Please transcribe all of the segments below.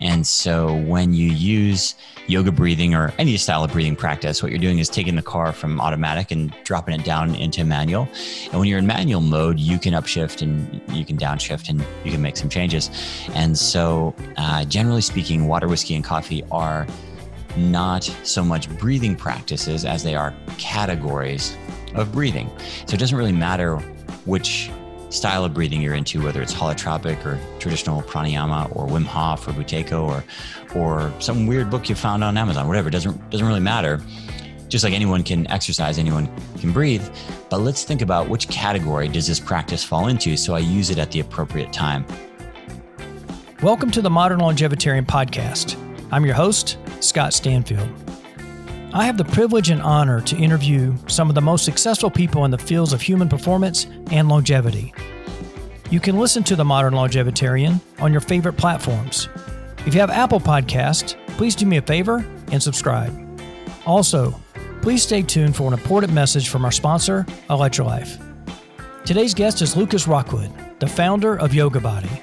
And so when you use yoga breathing or any style of breathing practice, what you're doing is taking the car from automatic and dropping it down into manual. And when you're in manual mode, you can upshift and you can downshift and you can make some changes. And so, uh, generally speaking, water, whiskey, and coffee are not so much breathing practices as they are categories of breathing. So it doesn't really matter which style of breathing you're into, whether it's holotropic or traditional pranayama or Wim Hof or Buteyko or or some weird book you found on Amazon, whatever. It doesn't doesn't really matter. Just like anyone can exercise, anyone can breathe. But let's think about which category does this practice fall into so I use it at the appropriate time. Welcome to the Modern Longevitarian Podcast. I'm your host, Scott Stanfield. I have the privilege and honor to interview some of the most successful people in the fields of human performance and longevity. You can listen to The Modern Longevitarian on your favorite platforms. If you have Apple Podcast, please do me a favor and subscribe. Also, please stay tuned for an important message from our sponsor, Electrolyfe. Today's guest is Lucas Rockwood, the founder of Yoga Body.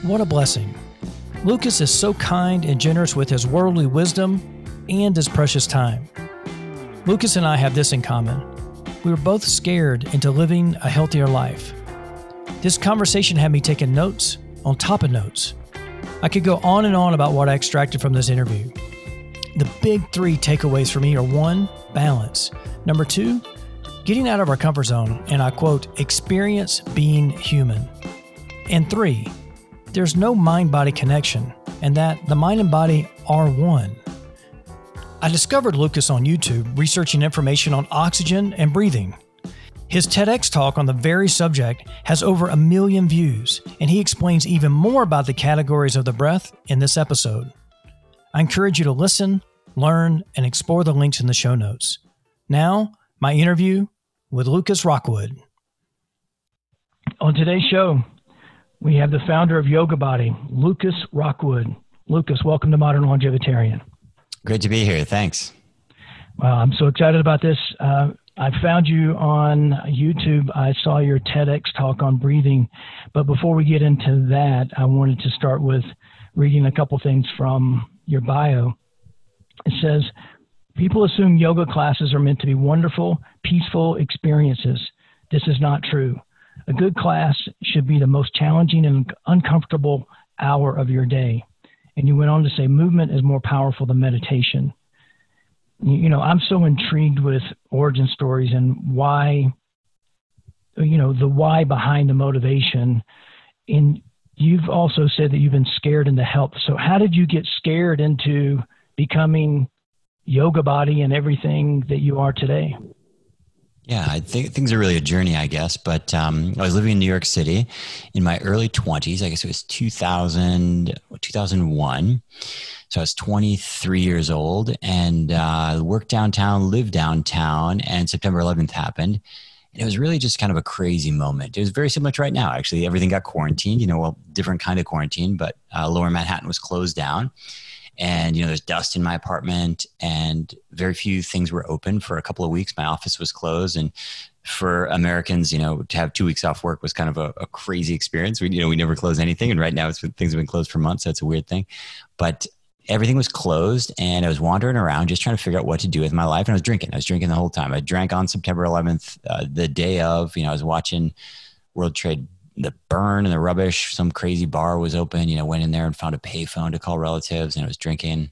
What a blessing. Lucas is so kind and generous with his worldly wisdom and his precious time. Lucas and I have this in common. We were both scared into living a healthier life. This conversation had me taking notes on top of notes. I could go on and on about what I extracted from this interview. The big three takeaways for me are one, balance. Number two, getting out of our comfort zone, and I quote, experience being human. And three, there's no mind body connection, and that the mind and body are one. I discovered Lucas on YouTube researching information on oxygen and breathing. His TEDx talk on the very subject has over a million views, and he explains even more about the categories of the breath in this episode. I encourage you to listen, learn, and explore the links in the show notes. Now, my interview with Lucas Rockwood. On today's show, we have the founder of Yoga Body, Lucas Rockwood. Lucas, welcome to Modern Longevitarian. Great to be here. Thanks. Well, I'm so excited about this. Uh, I found you on YouTube. I saw your TEDx talk on breathing. But before we get into that, I wanted to start with reading a couple things from your bio. It says, People assume yoga classes are meant to be wonderful, peaceful experiences. This is not true. A good class should be the most challenging and uncomfortable hour of your day. And you went on to say movement is more powerful than meditation. You know, I'm so intrigued with origin stories and why, you know, the why behind the motivation. And you've also said that you've been scared into health. So, how did you get scared into becoming yoga body and everything that you are today? Yeah, I think things are really a journey, I guess. But um, I was living in New York City in my early 20s. I guess it was 2000, 2001. So I was 23 years old and uh, worked downtown, lived downtown, and September 11th happened. And it was really just kind of a crazy moment. It was very similar to right now, actually. Everything got quarantined, you know, well, different kind of quarantine, but uh, lower Manhattan was closed down and you know there's dust in my apartment and very few things were open for a couple of weeks. My office was closed and for americans you know to have two weeks off work was kind of a, a crazy experience. We you know we never close anything and right now it's things have been closed for months so it's a weird thing. But everything was closed and i was wandering around just trying to figure out what to do with my life and i was drinking. I was drinking the whole time. I drank on september 11th uh, the day of you know i was watching world trade the burn and the rubbish. Some crazy bar was open. You know, went in there and found a payphone to call relatives, and I was drinking.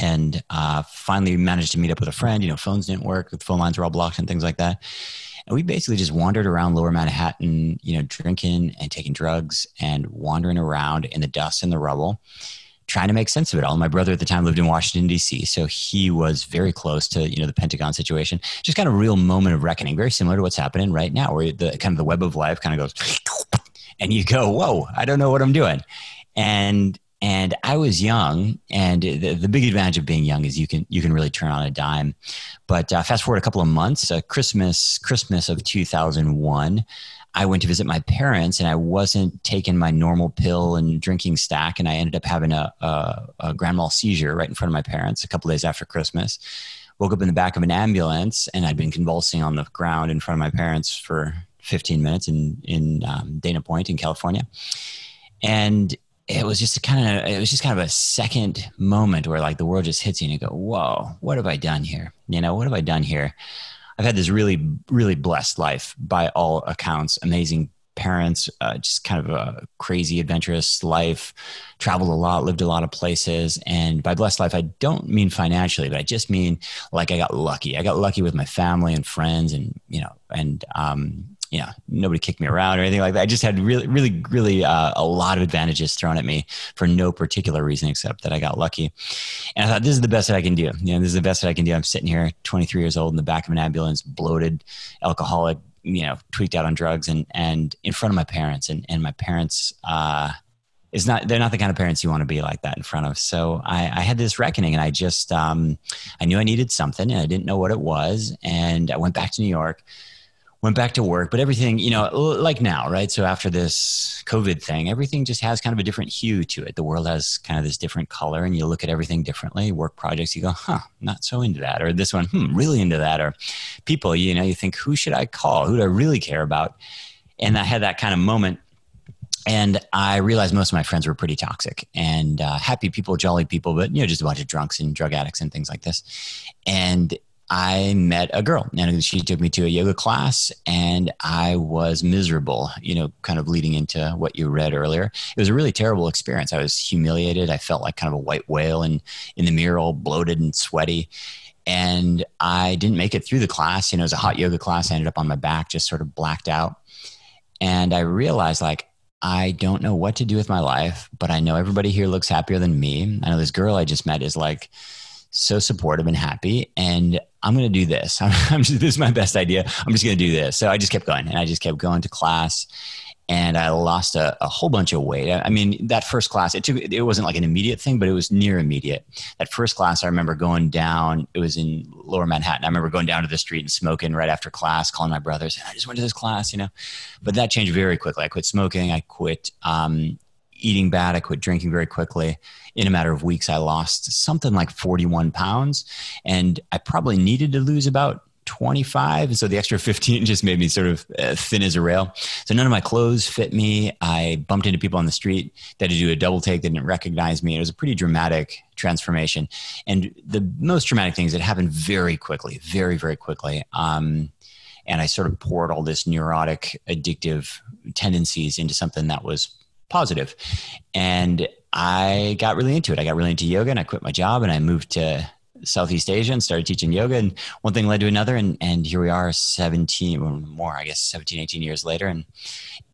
And uh, finally managed to meet up with a friend. You know, phones didn't work. The phone lines were all blocked and things like that. And we basically just wandered around Lower Manhattan, you know, drinking and taking drugs and wandering around in the dust and the rubble trying to make sense of it all. My brother at the time lived in Washington D.C., so he was very close to you know the Pentagon situation. Just kind of a real moment of reckoning, very similar to what's happening right now, where the kind of the web of life kind of goes, and you go, "Whoa, I don't know what I'm doing," and and I was young, and the, the big advantage of being young is you can you can really turn on a dime. But uh, fast forward a couple of months, uh, Christmas Christmas of 2001. I went to visit my parents and I wasn't taking my normal pill and drinking stack, and I ended up having a, a, a grand mal seizure right in front of my parents a couple days after Christmas. Woke up in the back of an ambulance, and I'd been convulsing on the ground in front of my parents for 15 minutes in in um, Dana Point in California, and it was just kind of it was just kind of a second moment where like the world just hits you and you go whoa what have i done here? You know what have i done here i've had this really really blessed life by all accounts. Amazing parents uh, just kind of a crazy adventurous life. Traveled a lot lived a lot of places. And by blessed life i don't mean financially but i just mean like i got lucky. I got lucky with my family and friends and you know and um, you know, nobody kicked me around or anything like that. I just had really, really, really uh, a lot of advantages thrown at me for no particular reason except that I got lucky. And I thought, this is the best that I can do. You know, this is the best that I can do. I'm sitting here, 23 years old, in the back of an ambulance, bloated, alcoholic, you know, tweaked out on drugs, and and in front of my parents, and and my parents. Uh, is not they're not the kind of parents you want to be like that in front of so i, I had this reckoning and i just um, i knew i needed something and i didn't know what it was and i went back to new york went back to work, but everything, you know, like now, right? So after this COVID thing, everything just has kind of a different hue to it. The world has kind of this different color, and you look at everything differently. Work projects, you go, huh, not so into that. Or this one, hmm, really into that. Or people, you know, you think, who should I call? Who do I really care about? And I had that kind of moment. And I realized most of my friends were pretty toxic and uh, happy people, jolly people, but you know, just a bunch of drunks and drug addicts and things like this. And I met a girl and she took me to a yoga class and I was miserable, you know, kind of leading into what you read earlier. It was a really terrible experience. I was humiliated. I felt like kind of a white whale and in the mirror, all bloated and sweaty. And I didn't make it through the class. You know, it was a hot yoga class. I ended up on my back, just sort of blacked out. And I realized like, I don't know what to do with my life, but I know everybody here looks happier than me. I know this girl I just met is like, so supportive and happy. And I'm going to do this. I'm, I'm just, this is my best idea. I'm just going to do this. So I just kept going and I just kept going to class and I lost a, a, whole bunch of weight. I mean, that first class, it took, it wasn't like an immediate thing, but it was near immediate. That first class, I remember going down, it was in lower Manhattan. I remember going down to the street and smoking right after class, calling my brothers, I just went to this class, you know, but that changed very quickly. I quit smoking. I quit, um, eating bad. I quit drinking very quickly. In a matter of weeks, I lost something like 41 pounds. And I probably needed to lose about 25. So the extra 15 just made me sort of uh, thin as a rail. So none of my clothes fit me. I bumped into people on the street that had to do a double take. They didn't recognize me. It was a pretty dramatic transformation. And the most traumatic thing is it happened very quickly, very, very quickly. Um, and I sort of poured all this neurotic, addictive tendencies into something that was positive. And I got really into it. I got really into yoga and I quit my job and I moved to Southeast Asia and started teaching yoga. And one thing led to another. And, and here we are 17 or more, I guess 17, 18 years later. And,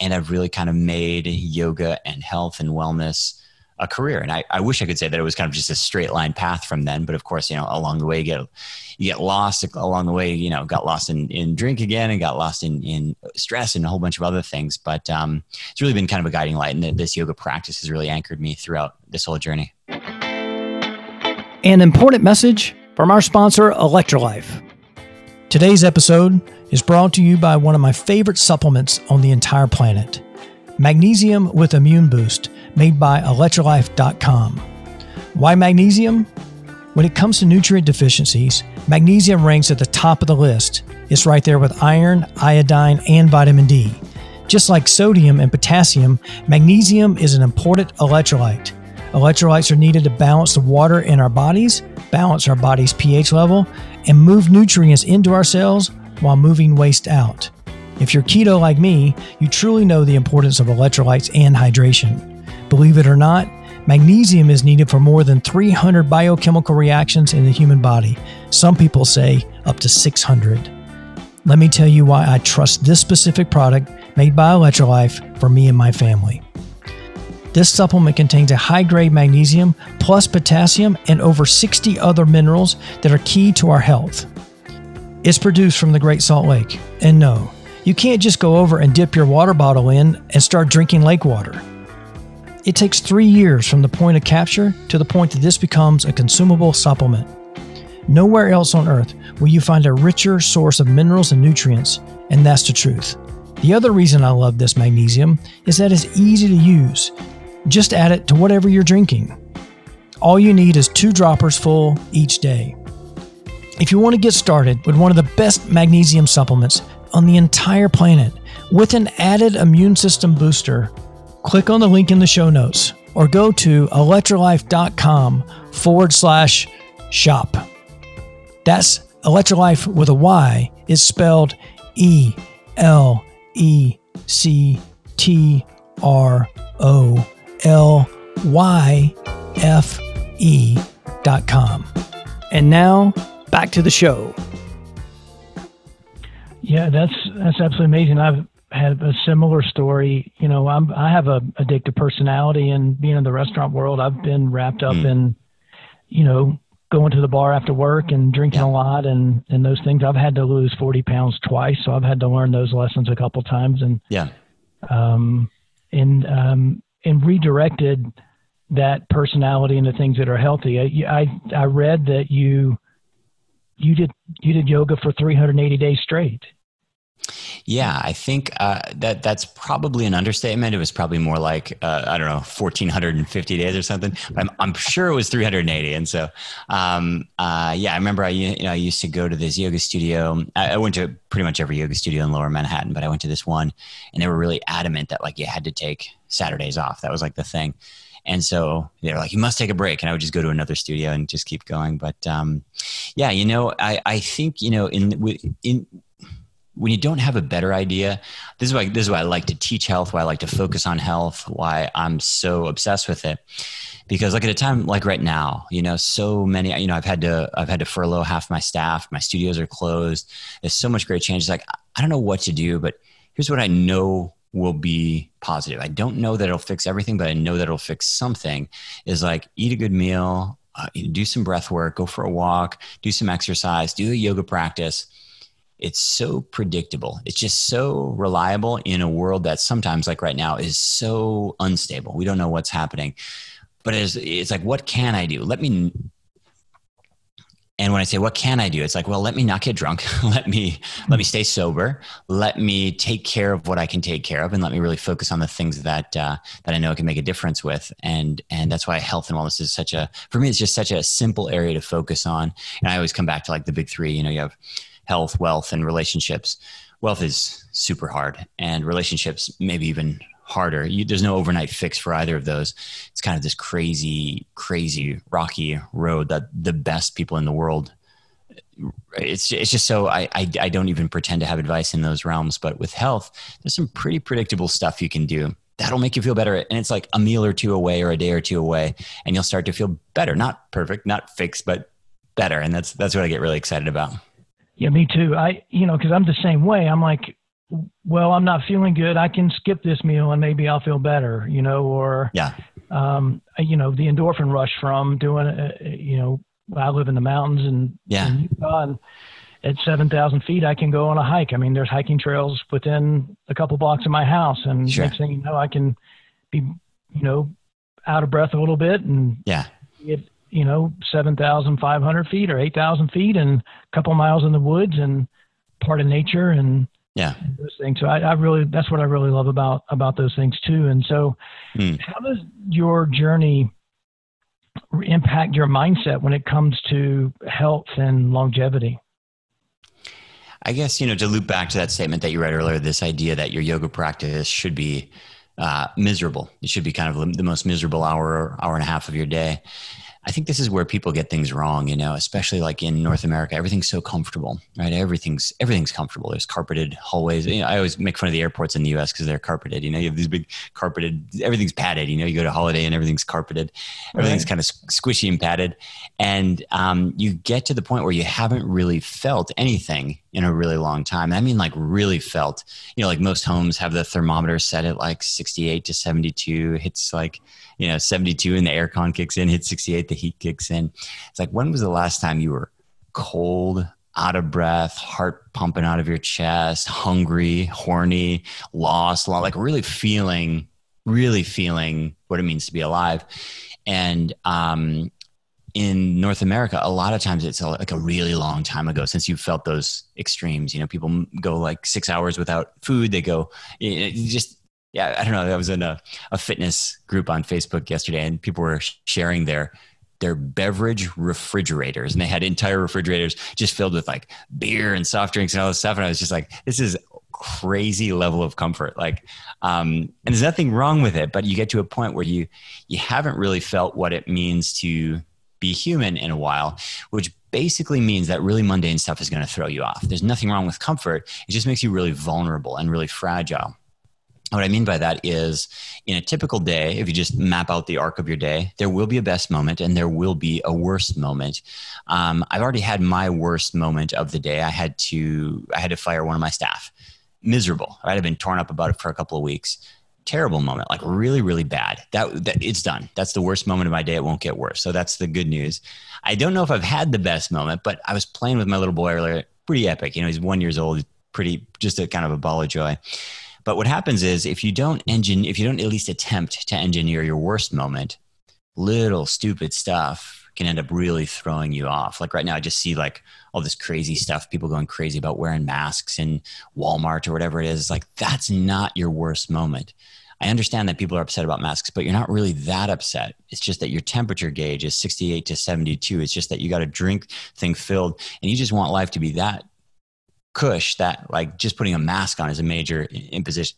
and I've really kind of made yoga and health and wellness a career. And I, I wish I could say that it was kind of just a straight line path from then. But of course, you know, along the way, you get, you get lost along the way, you know, got lost in, in drink again and got lost in, in stress and a whole bunch of other things. But um, it's really been kind of a guiding light. And this yoga practice has really anchored me throughout this whole journey. An important message from our sponsor, Electrolyfe. Today's episode is brought to you by one of my favorite supplements on the entire planet Magnesium with Immune Boost made by electrolyfe.com. Why magnesium? When it comes to nutrient deficiencies, magnesium ranks at the top of the list. It's right there with iron, iodine, and vitamin D. Just like sodium and potassium, magnesium is an important electrolyte. Electrolytes are needed to balance the water in our bodies, balance our body's pH level, and move nutrients into our cells while moving waste out. If you're keto like me, you truly know the importance of electrolytes and hydration. Believe it or not, magnesium is needed for more than 300 biochemical reactions in the human body. Some people say up to 600. Let me tell you why I trust this specific product made by Electrolyfe for me and my family. This supplement contains a high grade magnesium plus potassium and over 60 other minerals that are key to our health. It's produced from the Great Salt Lake. And no, you can't just go over and dip your water bottle in and start drinking lake water. It takes three years from the point of capture to the point that this becomes a consumable supplement. Nowhere else on earth will you find a richer source of minerals and nutrients, and that's the truth. The other reason I love this magnesium is that it's easy to use. Just add it to whatever you're drinking. All you need is two droppers full each day. If you want to get started with one of the best magnesium supplements on the entire planet with an added immune system booster, click on the link in the show notes or go to electrolyfe.com forward slash shop. That's Electrolyfe with a Y is spelled E L E C T R O L Y F E dot com. And now back to the show. Yeah, that's that's absolutely amazing. I've had a similar story. You know, I'm I have a addictive personality, and being in the restaurant world, I've been wrapped up mm. in, you know, going to the bar after work and drinking yeah. a lot and and those things. I've had to lose forty pounds twice, so I've had to learn those lessons a couple times, and yeah, um, and um, and redirected that personality into things that are healthy. I I, I read that you you did you did yoga for 380 days straight. Yeah, I think uh, that that's probably an understatement. It was probably more like uh, I don't know, fourteen hundred and fifty days or something. I'm, I'm sure it was three hundred and eighty. And so, um, uh, yeah, I remember I you know I used to go to this yoga studio. I, I, went to pretty much every yoga studio in Lower Manhattan, but I went to this one, and they were really adamant that like you had to take Saturdays off. That was like the thing. And so they were like, you must take a break. And I would just go to another studio and just keep going. But um, yeah, you know, I, I think, you know, in, in, when you don't have a better idea, this is why this is why I like to teach health, why I like to focus on health, why I'm so obsessed with it. Because like at a time like right now, you know, so many, you know, I've had to I've had to furlough half my staff. My studios are closed. There's so much great change. It's like I don't know what to do, but here's what I know will be positive. I don't know that it'll fix everything, but I know that it'll fix something. Is like eat a good meal, uh, do some breath work, go for a walk, do some exercise, do a yoga practice it's so predictable. It's just so reliable in a world that sometimes, like right now, is so unstable. We don't know what's happening. But it's, it's like, what can I do? Let me. And when I say what can I do, it's like, well, let me not get drunk. let me let me stay sober. Let me take care of what I can take care of, and let me really focus on the things that uh, that I know I can make a difference with. And and that's why health and wellness is such a for me. It's just such a simple area to focus on. And I always come back to like the big three. You know, you have health, wealth, and relationships. Wealth is super hard, and relationships maybe even harder. You, there's no overnight fix for either of those. It's kind of this crazy, crazy, rocky road that the best people in the world. It's it's just so I, I I don't even pretend to have advice in those realms. But with health, there's some pretty predictable stuff you can do that'll make you feel better. And it's like a meal or two away or a day or two away, and you'll start to feel better. Not perfect, not fixed, but better. And that's that's what I get really excited about. Yeah, me too. I, you know, because I'm the same way. I'm like, well, I'm not feeling good. I can skip this meal and maybe I'll feel better, you know, or, yeah, um, you know, the endorphin rush from doing, uh, you know, I live in the mountains and, yeah. in Utah and at 7,000 feet, I can go on a hike. I mean, there's hiking trails within a couple blocks of my house. And sure. next thing you know, I can be, you know, out of breath a little bit and yeah, get you know, 7,500 feet or 8,000 feet and a couple miles in the woods and part of nature and, yeah, and those things. So I, I, really, that's what I really love about, about those things too. And so mm. how does your journey impact your mindset when it comes to health and longevity? I guess, you know, to loop back to that statement that you read earlier, this idea that your yoga practice should be uh, miserable. It should be kind of the most miserable hour, hour and a half of your day. I think this is where people get things wrong, you know, especially like in North America, everything's so comfortable, right? Everything's everything's comfortable. There's carpeted hallways. You know, I always make fun of the airports in the US because they're carpeted. You know, you have these big carpeted, everything's padded. You know, you go to holiday and everything's carpeted. Everything's right. kind of squishy and padded. And um, you get to the point where you haven't really felt anything in a really long time. I mean, like really felt, you know, like most homes have the thermometer set at like 68 to 72, hits like, you know, 72 and the aircon kicks in, hits 68, the heat kicks in. It's like, when was the last time you were cold, out of breath, heart pumping out of your chest, hungry, horny, lost, like really feeling, really feeling what it means to be alive. And um, in North America, a lot of times it's like a really long time ago since you felt those extremes. You know, people go like six hours without food. They go just yeah. I don't know. I was in a, a fitness group on Facebook yesterday, and people were sharing their their beverage refrigerators, and they had entire refrigerators just filled with like beer and soft drinks and all this stuff. And I was just like, this is crazy level of comfort. Like, um, and there's nothing wrong with it, but you get to a point where you you haven't really felt what it means to be human in a while, which basically means that really mundane stuff is going to throw you off. There's nothing wrong with comfort. It just makes you really vulnerable and really fragile. What I mean by that is, in a typical day, if you just map out the arc of your day, there will be a best moment and there will be a worst moment. Um, I've already had my worst moment of the day. I had to I had to fire one of my staff. Miserable. Right? I've been torn up about it for a couple of weeks. Terrible moment, like really, really bad. That, that it's done. That's the worst moment of my day. It won't get worse. So that's the good news. I don't know if I've had the best moment, but I was playing with my little boy earlier. Pretty epic. You know, he's one years old. Pretty, just a kind of a ball of joy but what happens is if you don't engine, if you don't at least attempt to engineer your worst moment, little stupid stuff can end up really throwing you off. Like right now, I just see like all this crazy stuff, people going crazy about wearing masks in Walmart or whatever it is. Like that's not your worst moment. I understand that people are upset about masks, but you're not really that upset. It's just that your temperature gauge is 68 to 72. It's just that you got a drink thing filled and you just want life to be that cush that like just putting a mask on is a major imposition.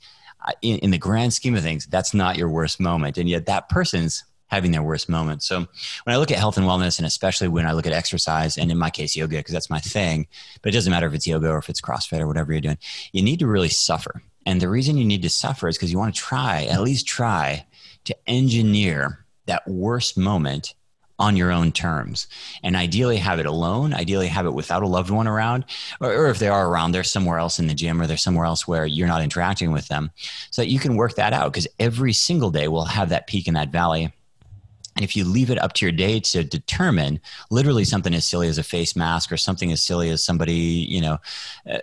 In, in the grand scheme of things, that's not your worst moment. And yet that person's having their worst moment. So when I look at health and wellness, and especially when I look at exercise, and in my case, yoga, because that's my thing, but it doesn't matter if it's yoga or if it's CrossFit or whatever you're doing, you need to really suffer. And the reason you need to suffer is because you want to try, at least try, to engineer that worst moment on your own terms and ideally have it alone ideally have it without a loved one around or, or, if they are around they're somewhere else in the gym or they're somewhere else where you're not interacting with them so that you can work that out because every single day we'll have that peak and that valley and if you leave it up to your day to determine literally something as silly as a face mask or something as silly as somebody, you know, uh,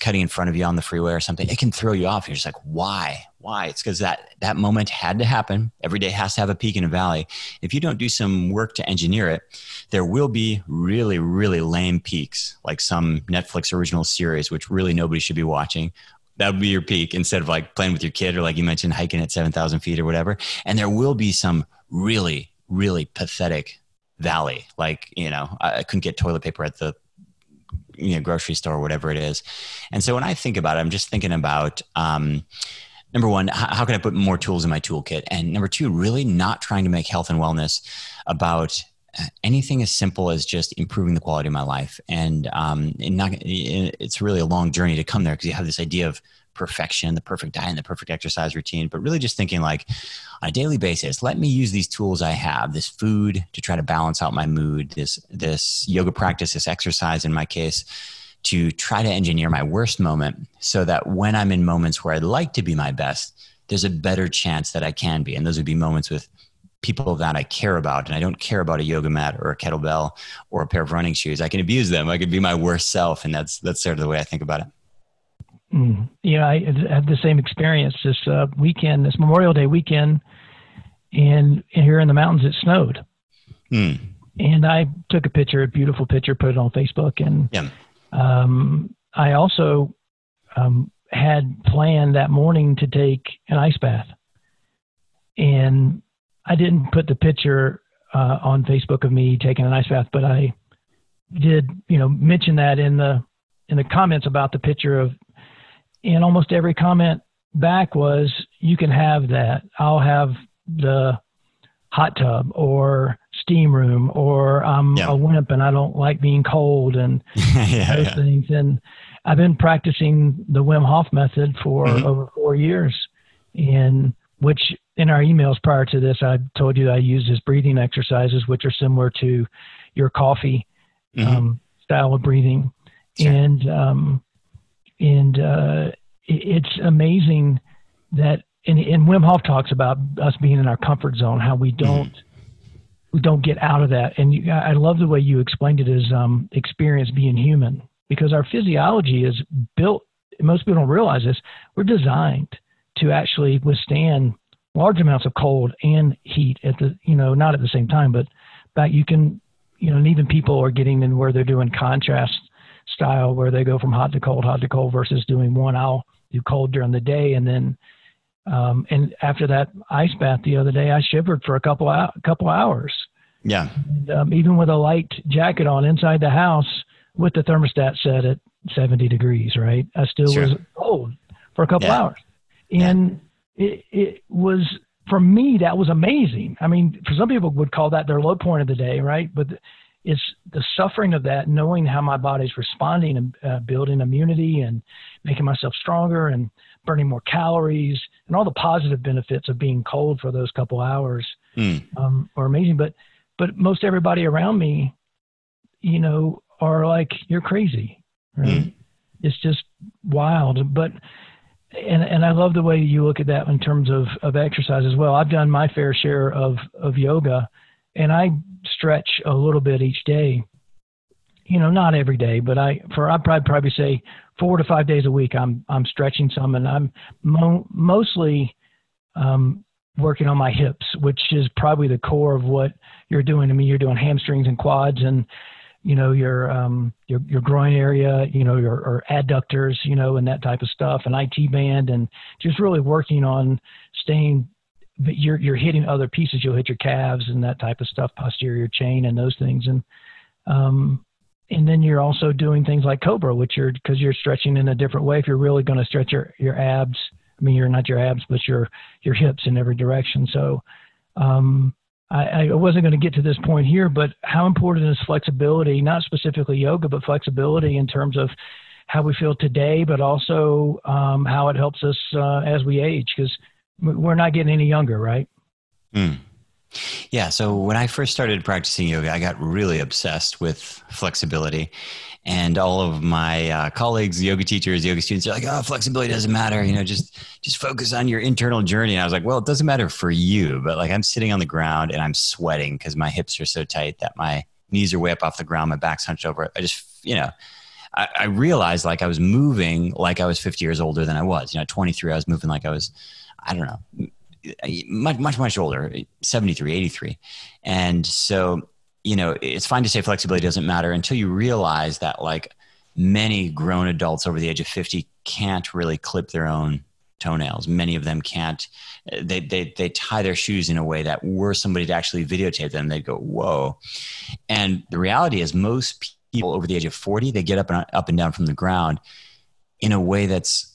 cutting in front of you on the freeway or something, it can throw you off. You're just like, why? Why? It's because that, that moment had to happen. Every day has to have a peak and a valley. If you don't do some work to engineer it, there will be really, really lame peaks, like some Netflix original series, which really nobody should be watching, that would be your peak instead of like playing with your kid or like you mentioned hiking at 7000 feet or whatever and there will be some really, really pathetic valley. Like, you know, I, couldn't get toilet paper at the you know, grocery store or whatever it is. And so when I think about it, I'm just thinking about um, number one, how, can I put more tools in my toolkit? And number two, really not trying to make health and wellness about anything as simple as just improving the quality of my life. And, um, and not, it's really a long journey to come there because you have this idea of perfection, the perfect diet, and the perfect exercise routine, but really just thinking like on a daily basis, let me use these tools I have, this food to try to balance out my mood, this this yoga practice, this exercise in my case, to try to engineer my worst moment so that when I'm in moments where I'd like to be my best, there's a better chance that I can be. And those would be moments with people that I care about. And I don't care about a yoga mat or a kettlebell or a pair of running shoes. I can abuse them. I could be my worst self. And that's that's sort of the way I think about it. Mm. You know, I had the same experience this uh, weekend, this Memorial Day weekend, and, and here in the mountains it snowed. Mm. And I took a picture, a beautiful picture, put it on Facebook, and yeah. Um, I also um, had planned that morning to take an ice bath, and I didn't put the picture uh, on Facebook of me taking an ice bath, but I did, you know, mention that in the in the comments about the picture of and almost every comment back was, "You can have that. I'll have the hot tub or steam room, or I'm yeah. a wimp and I don't like being cold and yeah, those yeah. things." And I've been practicing the Wim Hof method for mm-hmm. over four years, in which in our emails prior to this, I told you I use his breathing exercises, which are similar to your coffee mm-hmm. um, style of breathing. Sure. And um, and uh, it's amazing that and, and Wim Hof talks about us being in our comfort zone, how we don't mm-hmm. Don't get out of that. And you, I love the way you explained it as um, experience being human, because our physiology is built. Most people don't realize this. We're designed to actually withstand large amounts of cold and heat at the you know not at the same time, but back you can you know and even people are getting in where they're doing contrast style where they go from hot to cold, hot to cold versus doing one. I'll do cold during the day and then um, and after that ice bath the other day, I shivered for a couple a couple hours. Yeah. And, um, even with a light jacket on inside the house with the thermostat set at 70 degrees, right? I still sure. was cold for a couple Yeah. hours, and it it was for me that was amazing. I mean, for some people would call that their low point of the day, right? But it's the suffering of that, knowing how my body's responding and uh, building immunity and making myself stronger and burning more calories and all the positive benefits of being cold for those couple hours Mm. um, are amazing. But but most everybody around me, you know, are like, "You're crazy." Right? Mm. It's just wild. But and and I love the way you look at that in terms of of exercise as well. I've done my fair share of of yoga, and I stretch a little bit each day. You know, not every day, but I for I'd probably probably say four to five days a week. I'm I'm stretching some, and I'm mo- mostly um, working on my hips, which is probably the core of what you're doing. I mean, you're doing hamstrings and quads, and you know your um, your your groin area, you know your or adductors, you know, and that type of stuff, and IT band, and just really working on staying. But you're you're hitting other pieces. You'll hit your calves and that type of stuff, posterior chain and those things, and um, and then you're also doing things like Cobra, which you're because you're stretching in a different way. If you're really going to stretch your your abs, I mean, you're not your abs, but your your hips in every direction. So, um, I, I wasn't going to get to this point here, but how important is flexibility? Not specifically yoga, but flexibility in terms of how we feel today, but also um, how it helps us uh, as we age, because we're not getting any younger, right? Mm. Yeah. So when I first started practicing yoga, I got really obsessed with flexibility. And all of my uh, colleagues, yoga teachers, yoga students are like, oh, flexibility doesn't matter. You know, just, just focus on your internal journey. And I was like, well, it doesn't matter for you, but like I'm sitting on the ground and I'm sweating because my hips are so tight that my knees are way up off the ground. My back's hunched over. I just, you know, I, I realized like I was moving like I was 50 years older than I was. You know, 23, I was moving like I was, I don't know, Uh, much, much, much older, 73, 83. And so, you know, it's fine to say flexibility doesn't matter until you realize that like many grown adults over the age of 50 can't really clip their own toenails. Many of them can't. Uh, they, they, they tie their shoes in a way that were somebody to actually videotape them, they'd go, whoa. And the reality is most people over the age of 40, they get up and up and down from the ground in a way that's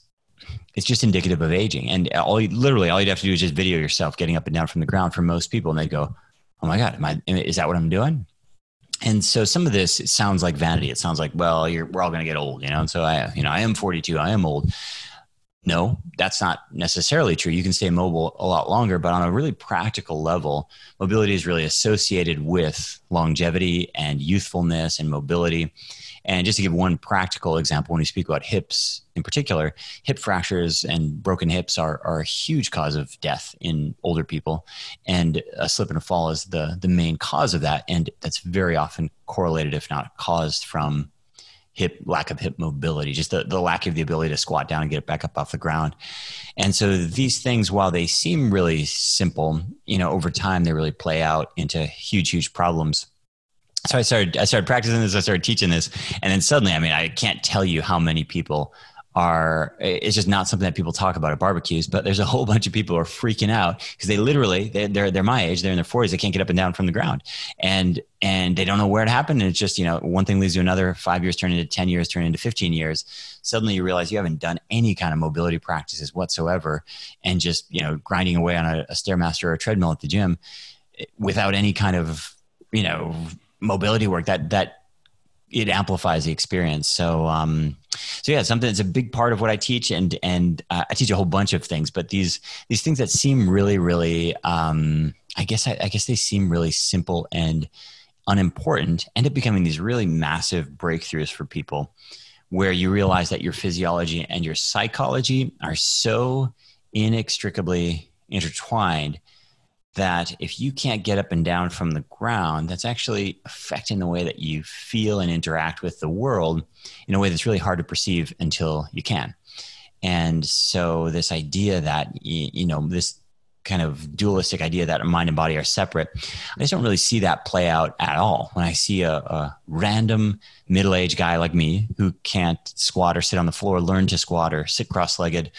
it's just indicative of aging. And all you, literally all you'd have to do is just video yourself getting up and down from the ground for most people. And they go, Oh my God, am I, is that what I'm doing? And so some of this sounds like vanity. It sounds like, well, we're all going to get old, you know? And so I, you know, I am 42, I am old. No, that's not necessarily true. You can stay mobile a lot longer, but on a really practical level, mobility is really associated with longevity and youthfulness and mobility. And just to give one practical example, when we speak about hips in particular, hip fractures and broken hips are, are a huge cause of death in older people. And a slip and a fall is the, the main cause of that. And that's very often correlated, if not caused from hip lack of hip mobility, just the, the lack of the ability to squat down and get it back up off the ground. And so these things, while they seem really simple, you know, over time they really play out into huge, huge problems so I started I started practicing this, I started teaching this, and then suddenly, I mean, I can't tell you how many people are it's just not something that people talk about at barbecues but there's a whole bunch of people who are freaking out because they literally they, they're they're my age they're in their 40s they can't get up and down from the ground. And and they don't know where it happened. And it's just you know one thing leads to another. Five years turn into 10 years turn into 15 years. Suddenly you realize you haven't done any kind of mobility practices whatsoever and just you know grinding away on a, a stairmaster or a treadmill at the gym eh, without any kind of you know mobility work. That that it amplifies the experience. So um so yeah something that's a big part of what i teach and and uh, i teach a whole bunch of things but these these things that seem really really um i guess I, I guess they seem really simple and unimportant end up becoming these really massive breakthroughs for people where you realize that your physiology and your psychology are so inextricably intertwined that if you can't get up and down from the ground, that's actually affecting the way that you feel and interact with the world in a way that's really hard to perceive until you can. And so, this idea that, you know, this kind of dualistic idea that mind and body are separate, I just don't really see that play out at all. When I see a, a random middle aged guy like me who can't squat or sit on the floor, learn to squat or sit cross legged,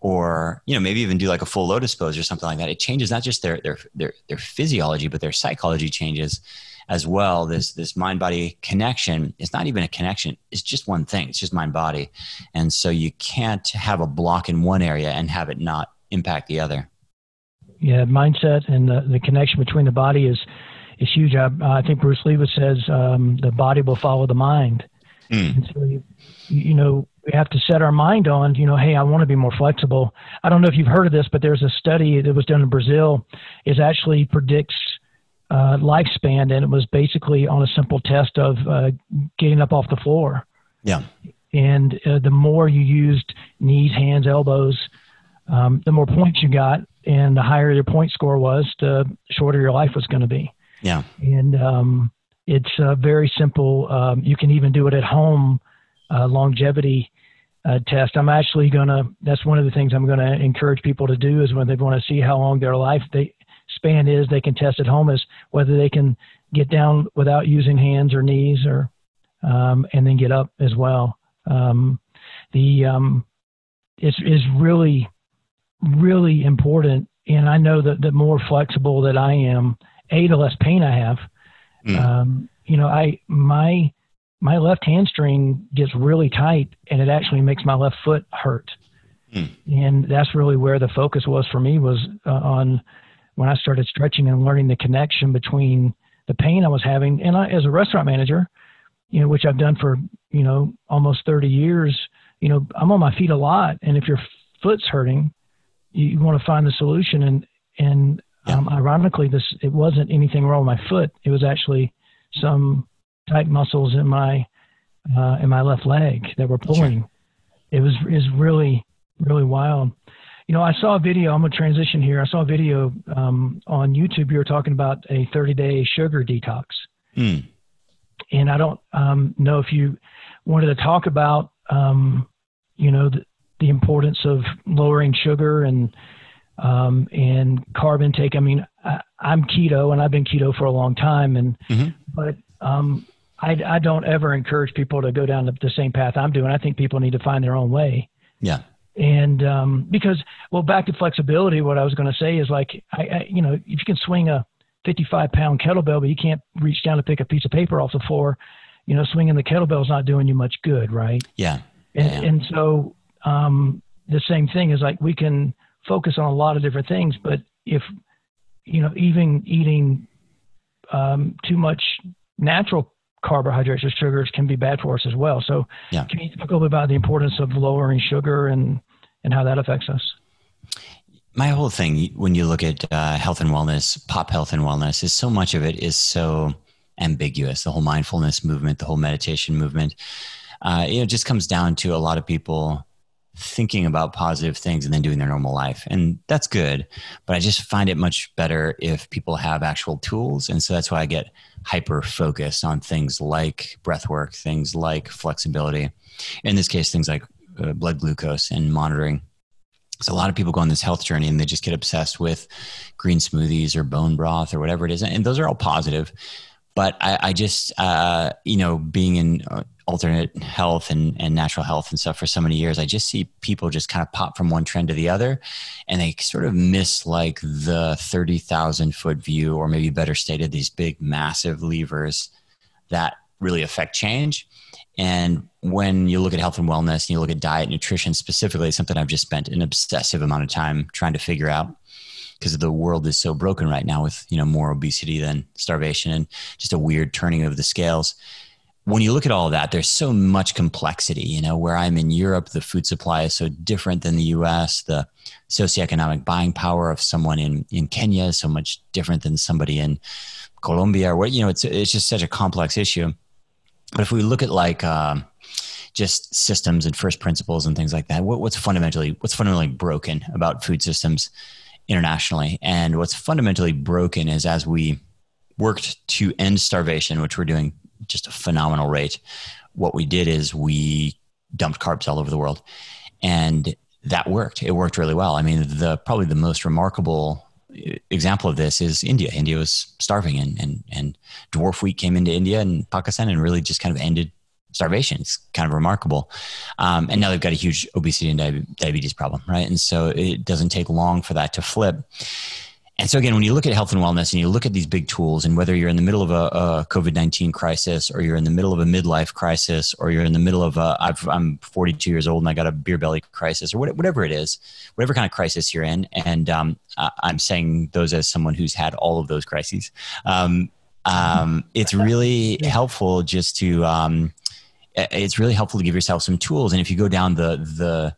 or you know maybe even do like a full lotus pose or something like that, it changes not just their their their their physiology but their psychology changes. as well. This this mind body connection is not even a connection; it's just one thing. It's just mind body, and so you can't have a block in one area and have it not impact the other. Yeah, mindset and the, the connection between the body is is huge. I, I think Bruce Lee says um, the body will follow the mind. Mm. And so you, you know we have to set our mind on, you know, hey, I want to be more flexible. I don't know if you've heard of this, but there's a study that was done in Brazil. Is actually predicts uh, lifespan, and it was basically on a simple test of uh, getting up off the floor. Yeah. And uh, the more you used knees, hands, elbows, um, the more points you got, and the higher your point score was, the shorter your life was going to be. Yeah. And um, it's uh, very simple. Um, you can even do it at home uh, longevity uh, test. I'm actually going to, that's one of the things I'm going to encourage people to do is when they want to see how long their life they, span is, they can test at home is whether they can get down without using hands or knees or, um, and then get up as well. Um, the, um, is, is really, really important. And I know that the more flexible that I am, A, the less pain I have. Mm. Um, you know, I, my, my left hamstring gets really tight and it actually makes my left foot hurt. Mm. And that's really where the focus was for me was uh, on when I started stretching and learning the connection between the pain I was having and I, as a restaurant manager, you know, which I've done for, you know, almost 30 years, you know, I'm on my feet a lot. And if your foot's hurting, you, want to find the solution. And, and yeah. um, ironically, this, it wasn't anything wrong with my foot. It was actually some tight muscles in my uh, in my left leg that were pulling. Sure. It was is really really wild. You know, I saw a video. I'm gonna transition here. I saw a video um, on YouTube. You were talking about a 30 day sugar detox, mm. and I don't um, know if you wanted to talk about um, you know the, the, importance of lowering sugar and um, and carb intake. I mean, I, am keto and I've been keto for a long time, and mm-hmm. but um, I, I don't ever encourage people to go down the, the same path I'm doing. I think people need to find their own way. Yeah. And um, because, well, back to flexibility, what I was going to say is like, I, I, you know, if you can swing a 55 pound kettlebell, but you can't reach down to pick a piece of paper off the floor, you know, swinging the kettlebell is not doing you much good, right? Yeah. And, yeah. and so um, the same thing is like we can focus on a lot of different things, but if, you know, even eating um, too much natural carbohydrates or sugars can be bad for us as well. So, yeah. can you talk a little bit about the importance of lowering sugar and and how that affects us? My whole thing, when you look at uh, health and wellness, pop health and wellness, is so much of it is so ambiguous. The whole mindfulness movement, the whole meditation movement, uh, it just comes down to a lot of people thinking about positive things and then doing their normal life. And that's good. But I just find it much better if people have actual tools. And so that's why I get hyper focused on things like breath work, things like flexibility. In this case, things like uh, blood glucose and monitoring. So a lot of people go on this health journey and they just get obsessed with green smoothies or bone broth or whatever it is. And those are all positive. But I, I just, uh, you know, being in uh, alternate health and, and natural health and stuff for so many years, I just see people just kind of pop from one trend to the other and they sort of miss like the 30,000 foot view, or maybe better stated, these big, massive levers that really affect change. And when you look at health and wellness and you look at diet, and nutrition specifically, something I've just spent an obsessive amount of time trying to figure out because the world is so broken right now with you know more obesity than starvation and just a weird turning of the scales when you look at all of that, there's so much complexity. You know, where I'm in Europe, the food supply is so different than the US. The socioeconomic buying power of someone in, in Kenya is so much different than somebody in Colombia or what, you know, it's, it's just such a complex issue. But if we look at like, um, just systems and first principles and things like that, what, what's fundamentally, what's fundamentally broken about food systems internationally? And what's fundamentally broken is as we worked to end starvation, which we're doing just a phenomenal rate. What we did is we dumped carbs all over the world, and that worked. It worked really well. I mean, the probably the most remarkable example of this is India. India was starving, and and and dwarf wheat came into India and Pakistan, and really just kind of ended starvation. It's kind of remarkable. Um, and now they've got a huge obesity and diabetes problem, right? And so it doesn't take long for that to flip. And so again, when you look at health and wellness and you look at these big tools, and whether you're in the middle of a, a COVID nineteen crisis, or you're in the middle of a midlife crisis, or you're in the middle of a I've, I'm 42 years old and I got a beer belly crisis, or whatever it is, whatever kind of crisis you're in, and um, I'm saying those as someone who's had all of those crises. Um, um, it's really helpful just to um, it's really helpful to give yourself some tools, and if you go down the the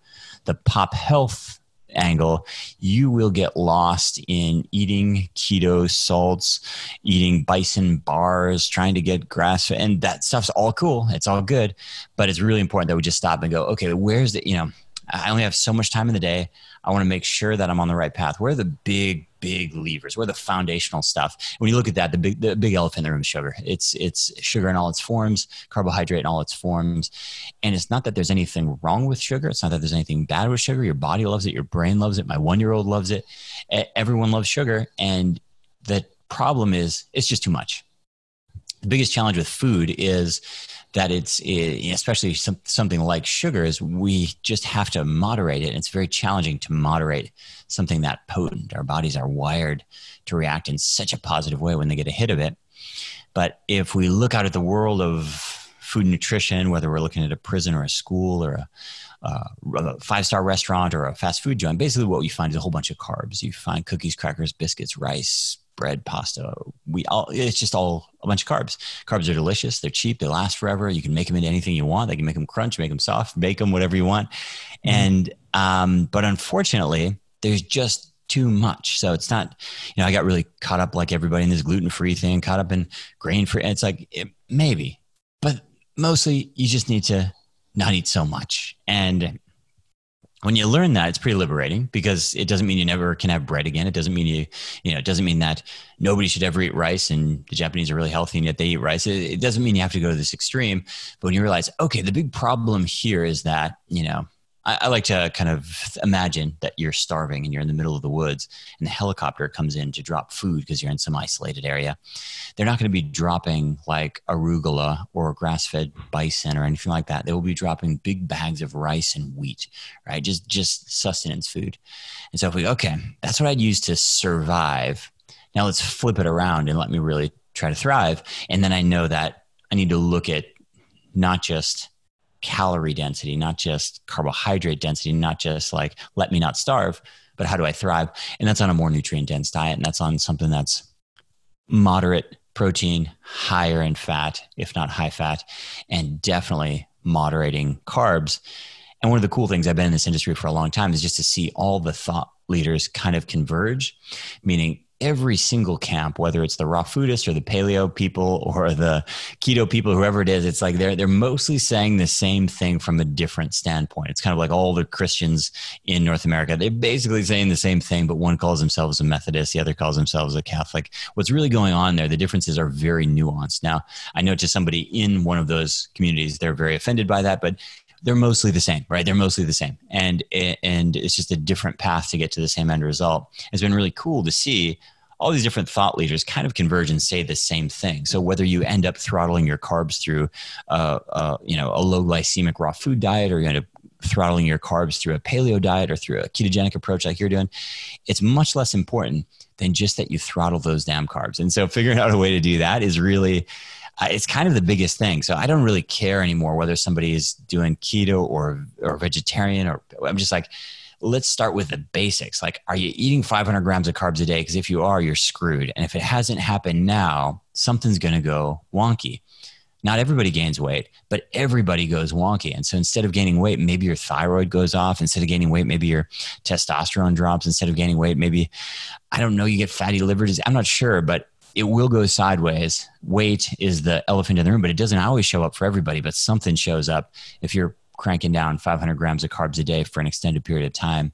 the pop health angle, you will get lost in eating keto salts, eating bison bars, trying to get grass, and that stuff's all cool. It's all good, but it's really important that we just stop and go, okay, where's the you know, I only have so much time in the day. I want to make sure that I'm on the right path. Where are the big, big levers? Where are the foundational stuff? When you look at that, the big, the big elephant in the room is sugar. It's it's sugar in all its forms, carbohydrate in all its forms, and it's not that there's anything wrong with sugar. It's not that there's anything bad with sugar. Your body loves it. Your brain loves it. My one year old loves it. Everyone loves sugar, and the problem is it's just too much. The biggest challenge with food is that it's eh, especially some, something like sugar is we just have to moderate it. It's very challenging to moderate something that potent. Our bodies are wired to react in such a positive way when they get a hit of it. But if we look out at the world of food nutrition, whether we're looking at a prison or a school or a, uh, a five star restaurant or a fast food joint, basically what you find is a whole bunch of carbs. You find cookies, crackers, biscuits, rice, bread, pasta. We all it's just all a bunch of carbs. Carbs are delicious. They're cheap. They last forever. You can make them into anything you want. They can make them crunch, make them soft, bake them, whatever you want. Mm-hmm. And um, but unfortunately, there's just too much. So it's not. You know, I got really caught up like everybody in this gluten free thing. Caught up in grain free. It's like it, maybe, but mostly you just need to not eat so much and when you learn that it's pretty liberating because it doesn't mean you never can have bread again. It doesn't mean you you know it doesn't mean that nobody should ever eat rice and the japanese are really healthy and yet they eat rice. It, it doesn't mean you have to go to this extreme but when you realize okay the big problem here is that you know I, I, like to kind of imagine that you're starving and you're in the middle of the woods and the helicopter comes in to drop food because you're in some isolated area. They're not going to be dropping like arugula or grass fed bison or anything like that. They will be dropping big bags of rice and wheat, right? Just, just sustenance food. And so if we, okay, that's what I'd use to survive. Now let's flip it around and let me really try to thrive. And then I know that I need to look at not just calorie density, not just carbohydrate density, not just like let me not starve, but how do I thrive? And that's on a more nutrient dense diet. And that's on something that's moderate protein, higher in fat, if not high fat, and definitely moderating carbs. And one of the cool things I've been in this industry for a long time is just to see all the thought leaders kind of converge, meaning every single camp, whether it's the raw foodist or the paleo people or the keto people, whoever it is, it's like they're they're mostly saying the same thing from a different standpoint. It's kind of like all the Christians in North America. They're basically saying the same thing, but one calls themselves a Methodist, the other calls themselves a Catholic. What's really going on there, the differences are very nuanced. Now, I know to somebody in one of those communities, they're very offended by that, but they're mostly the same, right? They're mostly the same, and and it's just a different path to get to the same end result. It's been really cool to see all these different thought leaders kind of converge and say the same thing. So whether you end up throttling your carbs through, uh, uh, you know, a low glycemic raw food diet, or you end up throttling your carbs through a paleo diet or through a ketogenic approach like you're doing, it's much less important than just that you throttle those damn carbs. And so figuring out a way to do that is really uh, it's kind of the biggest thing. So I don't really care anymore whether somebody is doing keto or or vegetarian or I'm just like let's start with the basics. Like, are you eating 500 grams of carbs a day? Because if you are, you're screwed. And if it hasn't happened now, something's going to go wonky. Not everybody gains weight, but everybody goes wonky. And so instead of gaining weight, maybe your thyroid goes off. Instead of gaining weight, maybe your testosterone drops. Instead of gaining weight, maybe, I don't know, you get fatty liver disease. I'm not sure, but it will go sideways. Weight is the elephant in the room, but it doesn't always show up for everybody, but something shows up. If you're cranking down 500 grams of carbs a day for an extended period of time.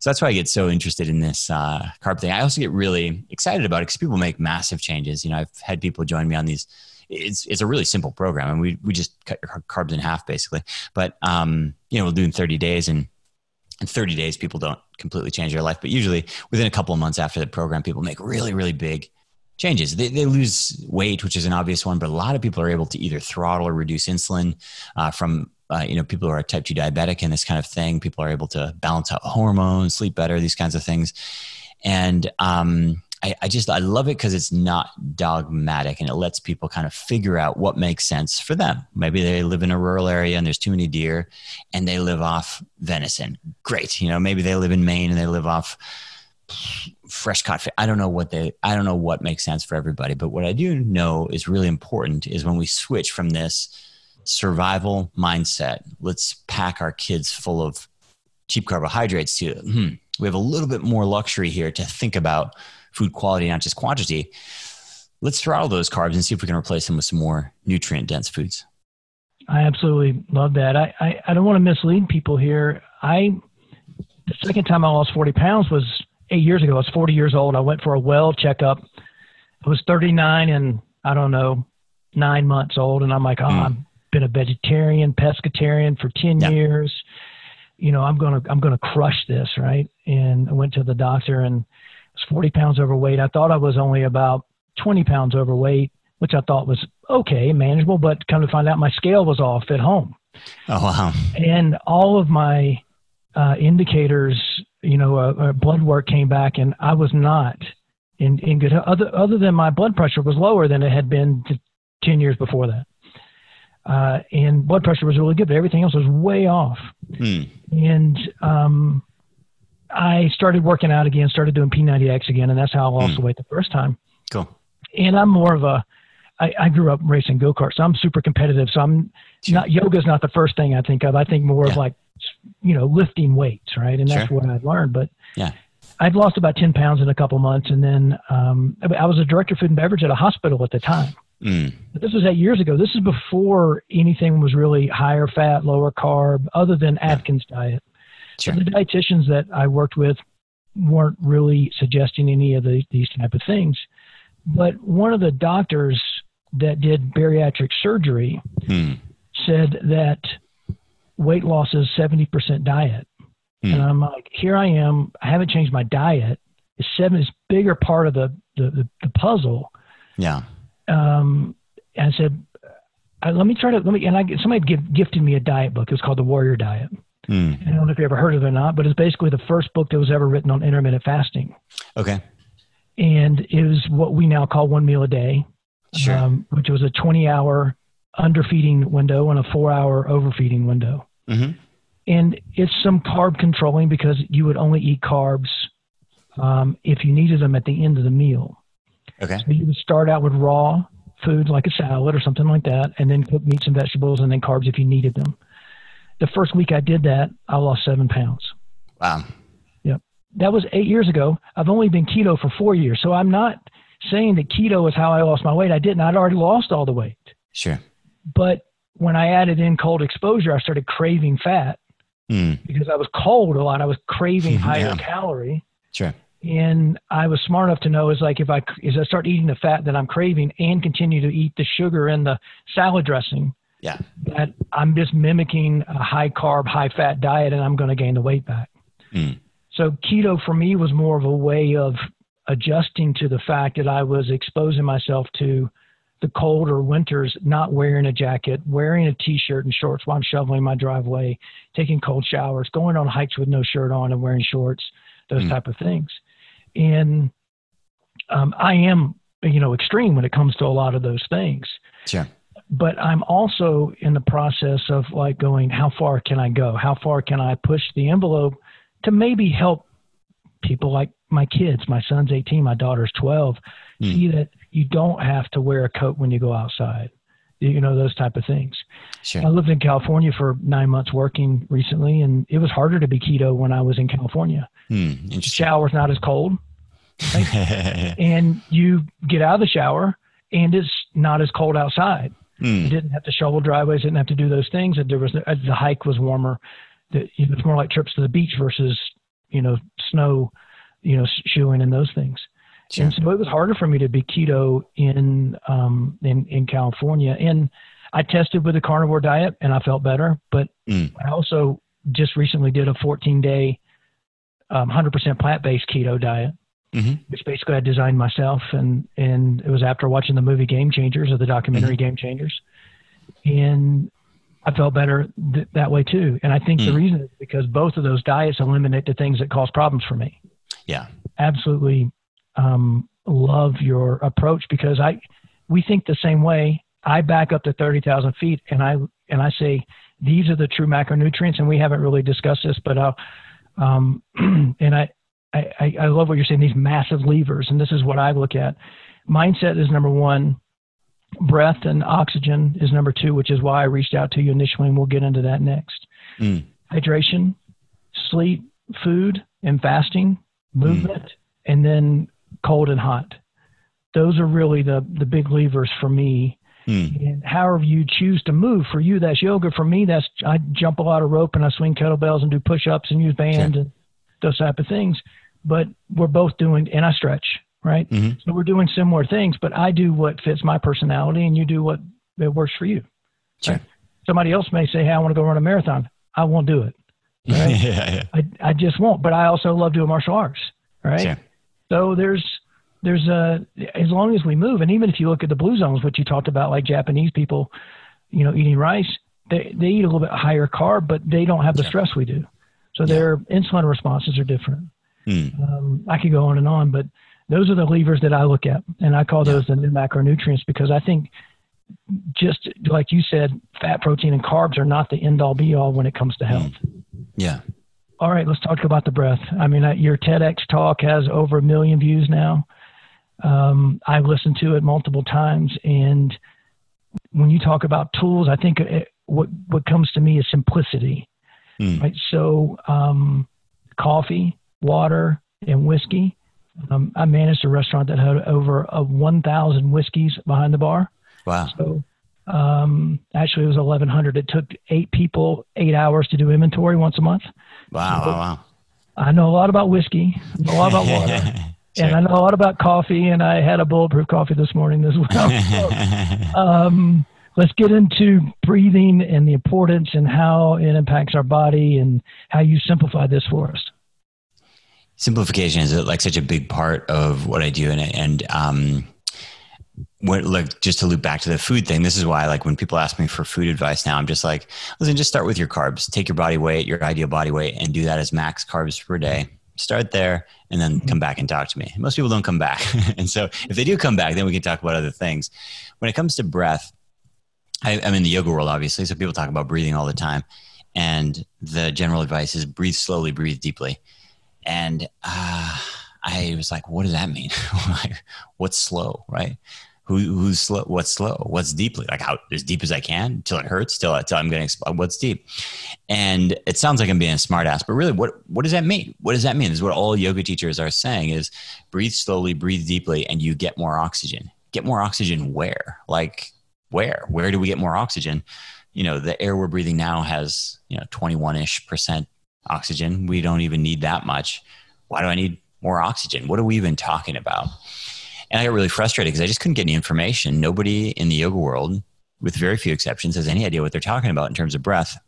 So that's why I get so interested in this uh, carb thing. I also get really excited about it because people make massive changes. You know, I've had people join me on these. It's it's a really simple program, and we we just cut your carbs in half basically. But um, you know, we'll do in 30 days, and in 30 days, people don't completely change their life, but usually within a couple of months after the program, people make really really big changes. They, they lose weight, which is an obvious one, but a lot of people are able to either throttle or reduce insulin uh, from uh, you know, people who are type 2 diabetic and this kind of thing, people are able to balance out hormones, sleep better, these kinds of things. And um, I, I just I love it because it's not dogmatic and it lets people kind of figure out what makes sense for them. Maybe they live in a rural area and there's too many deer, and they live off venison. Great, you know. Maybe they live in Maine and they live off fresh caught fish. I don't know what they I don't know what makes sense for everybody, but what I do know is really important is when we switch from this survival mindset, let's pack our kids full of cheap carbohydrates to hmm, we have a little bit more luxury here to think about food quality, not just quantity. Let's throttle those carbs and see if we can replace them with some more nutrient dense foods. I absolutely love that. I, I, I don't want to mislead people here. I the second time I lost 40 pounds was eight years ago. I was 40 years old. I went for a well checkup. I was 39 and I don't know, nine months old. And I'm like, oh, mm. I've been a vegetarian, pescatarian for 10 yeah. years. You know, I'm going to, I'm going to crush this. Right. And I went to the doctor and I was 40 pounds overweight. I thought I was only about 20 pounds overweight, which I thought was okay, manageable, but come to find out my scale was off at home. Oh, wow. And all of my uh, indicators, you know, uh, uh, blood work came back and I was not in, in good other, other than my blood pressure was lower than it had been 10 years before that. Uh, and blood pressure was really good, but everything else was way off. Hmm. And um, I started working out again, started doing P90X again, and that's how I lost mm. the weight the first time. Cool. And I'm more of a, I, I grew up racing go karts, so I'm super competitive. So I'm sure. not yoga's not the first thing I think of. I think more yeah. of like, you know, lifting weights, right? And that's sure. what I've learned. But yeah, I'd lost about 10 pounds in a couple months, and then um, I was a director of food and beverage at a hospital at the time. Mm. But this was eight years ago. This is before anything was really higher fat, lower carb, other than Atkins yeah. diet. Sure. So the dietitians that I worked with weren't really suggesting any of the, these type of things. But one of the doctors that did bariatric surgery hmm. said that weight loss is 70% diet. Hmm. And I'm like, here I am. I haven't changed my diet. It's seven is bigger part of the, the, the, the puzzle. Yeah. Um, and I said, uh, let me try to, let me, and I, somebody give, gifted me a diet book. It was called the Warrior Diet. Mm. I don't know if you ever heard of it or not, but it's basically the first book that was ever written on intermittent fasting. Okay. And it was what we now call one meal a day, sure. um, which was a 20 hour underfeeding window and a four hour overfeeding window. Mm-hmm. And it's some carb controlling because you would only eat carbs um, if you needed them at the end of the meal. Okay. So you would start out with raw foods like a salad or something like that, and then cook meats and vegetables, and then carbs if you needed them the first week I did that, I lost seven pounds. Wow. Yep. That was eight years ago. I've only been keto for four years. So I'm not saying that keto is how I lost my weight. I didn't. I'd already lost all the weight. Sure. But when I added in cold exposure, I started craving fat mm. because I was cold a lot. I was craving higher calorie. Sure. And I was smart enough to know is like if I as I start eating the fat that I'm craving and continue to eat the sugar and the salad dressing, yeah. That I'm just mimicking a high carb, high fat diet and I'm going to gain the weight back. Mm. So keto for me was more of a way of adjusting to the fact that I was exposing myself to the colder winters, not wearing a jacket, wearing a t-shirt and shorts while I'm shoveling my driveway, taking cold showers, going on hikes with no shirt on and wearing shorts, those mm. type of things. And um, I am, you know, extreme when it comes to a lot of those things. Sure but I'm also in the process of like going, how far can I go? How far can I push the envelope to maybe help people like my kids? My son's 18, my daughter's 12. Mm. See that you don't have to wear a coat when you go outside. You know those type of things. Sure. I lived in California for nine months working recently, and it was harder to be keto when I was in California. Mm, the shower's not as cold, right? and you get out of the shower, and it's not as cold outside. Mm. You didn't have to shovel driveways, didn't have to do those things. And there was the hike was warmer. It was more like trips to the beach versus you know snow, you know shoeing and those things. Sure. And so it was harder for me to be keto in um, in in California. And I tested with a carnivore diet and I felt better. But mm. I also just recently did a 14 day, um, 100% plant based keto diet mm-hmm. which basically I designed myself, and and it was after watching the movie Game Changers or the documentary mm-hmm. Game Changers, and I felt better th- that way too. And I think mm. the reason is because both of those diets eliminate the things that cause problems for me. Yeah. Absolutely um, love your approach because I we think the same way. I back up to thirty thousand feet and I and I say these are the true macronutrients, and we haven't really discussed this, but I'll, um, and I, I I love what you're saying. These massive levers, and this is what I look at. Mindset is number one. Breath and oxygen is number two, which is why I reached out to you initially, and we'll get into that next. Mm. Hydration, sleep, food, and fasting, movement, mm. and then cold and hot. Those are really the the big levers for me. Mm. And however you choose to move, for you that's yoga. For me, that's I jump a lot of rope and I swing kettlebells and do push-ups and use bands sure. and those type of things. But we're both doing, and I stretch, right? Mm-hmm. So we're doing similar things. But I do what fits my personality, and you do what it works for you. Sure. Right? Somebody else may say, "Hey, I want to go run a marathon." I won't do it. Right? yeah, yeah. I, I just won't. But I also love doing martial arts. Right. Sure. So there's there's a as long as we move, and even if you look at the blue zones, which you talked about, like Japanese people, you know, eating rice, they they eat a little bit higher carb, but they don't have the sure. stress we do. So yeah. their insulin responses are different. Hmm. Um, I could go on and on, but those are the levers that I look at, and I call those yeah. the new macronutrients because I think just like you said, fat, protein, and carbs are not the end all be all when it comes to health. Yeah. All right, let's talk about the breath. I mean, your TEDx talk has over a million views now. Um, I've listened to it multiple times, and when you talk about tools, I think it, what what comes to me is simplicity. Mm. Right. So, um, coffee, water, and whiskey. Um, I managed a restaurant that had over a 1,000 whiskeys behind the bar. Wow. So, um, actually, it was 1,100. It took eight people eight hours to do inventory once a month. Wow, so, wow, wow. I know a lot about whiskey, a lot about water. Sure. And I know a lot about coffee, and I had a bulletproof coffee this morning as well. So, um, let's get into breathing and the importance and how it impacts our body and how you simplify this for us. Simplification is like such a big part of what I do, and and um, what like just to loop back to the food thing this is why like when people ask me for food advice now i'm just like listen just start with your carbs. Take your body weight your ideal body weight and do that as max carbs per day. Start there and then come back and talk to me. Most people don't come back. And so if they do come back then we can talk about other things. When it comes to breath I, i'm in the yoga world obviously so people talk about breathing all the time. And the general advice is breathe slowly breathe deeply. And uh, i was like what does that mean? What's slow right who, who's slow, what's slow, what's deeply, like how as deep as I can till it hurts, till, till I'm getting what's deep. And it sounds like I'm being a smartass, but really, what what does that mean? What does that mean? This is what all yoga teachers are saying: is breathe slowly, breathe deeply, and you get more oxygen. Get more oxygen where? Like where? Where do we get more oxygen? You know, the air we're breathing now has you know 21 ish percent oxygen. We don't even need that much. Why do I need more oxygen? What are we even talking about? And I got really frustrated because I just couldn't get any information. Nobody in the yoga world, with very few exceptions, has any idea what they're talking about in terms of breath.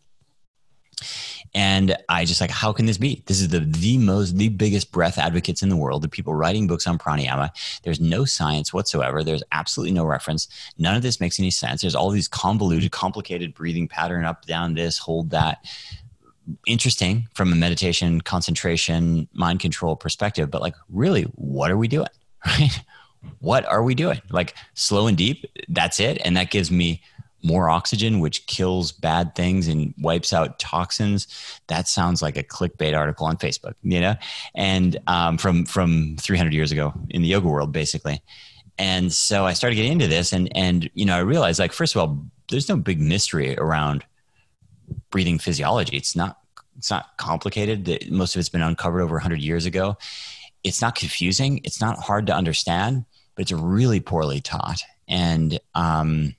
And I just like, how can this be? This is the the most the biggest breath advocates in the world. The people writing books on pranayama. There's no science whatsoever. There's absolutely no reference. None of this makes any sense. There's all these convoluted, complicated breathing pattern up, down, this, hold that. Interesting from a meditation, concentration, mind control perspective, but like, really, what are we doing? Right? What are we doing? Like slow and deep, that's it. And that gives me more oxygen, which kills bad things and wipes out toxins. That sounds like a clickbait article on Facebook, you know, and um, from from 300 years ago in the yoga world, basically. And so I started getting into this, and and you know, I realized like first of all, there's no big mystery around breathing physiology. It's not it's not complicated. Most of it's been uncovered over 100 years ago. It's not confusing. It's not hard to understand but it's really poorly taught. And um,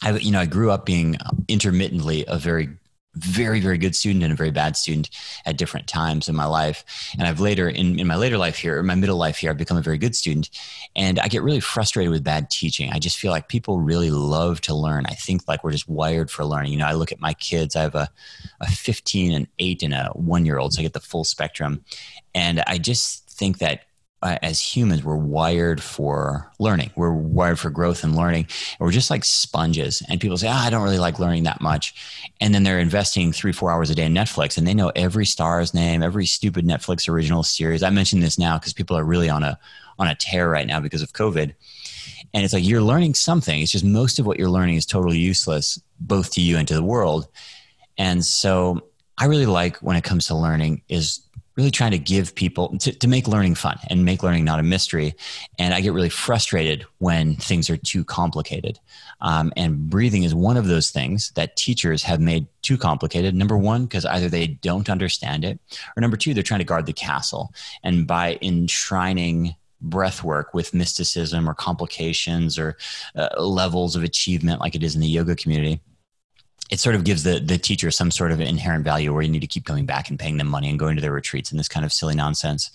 I, you know, I grew up being intermittently a very very very good student and a very bad student at different times in my life. And i've later in, in my later life here in my middle life here i've become a very good student. And i get really frustrated with bad teaching. I just feel like people really love to learn. I think like we're just wired for learning. You know i look at my kids i have a, a 15 and 8 and a 1 year old so i get the full spectrum. And i just think that uh, as humans, we're wired for learning. We're wired for growth and learning. And we're just like sponges. And people say, oh, I don't really like learning that much. And then they're investing three, four hours a day in Netflix and they know every star's name, every stupid Netflix original series. I mention this now because people are really on a, on a tear right now because of COVID. And it's like you're learning something. It's just most of what you're learning is totally useless, both to you and to the world. And so I really like when it comes to learning is really trying to give people to, to make learning fun and make learning not a mystery. And I get really frustrated when things are too complicated. Um, and breathing is one of those things that teachers have made too complicated. Number one, because either they don't understand it, or number two, they're trying to guard the castle. And by enshrining breath work with mysticism or complications or uh, levels of achievement like it is in the yoga community it sort of gives the the teacher some sort of inherent value where you need to keep coming back and paying them money and going to their retreats and this kind of silly nonsense.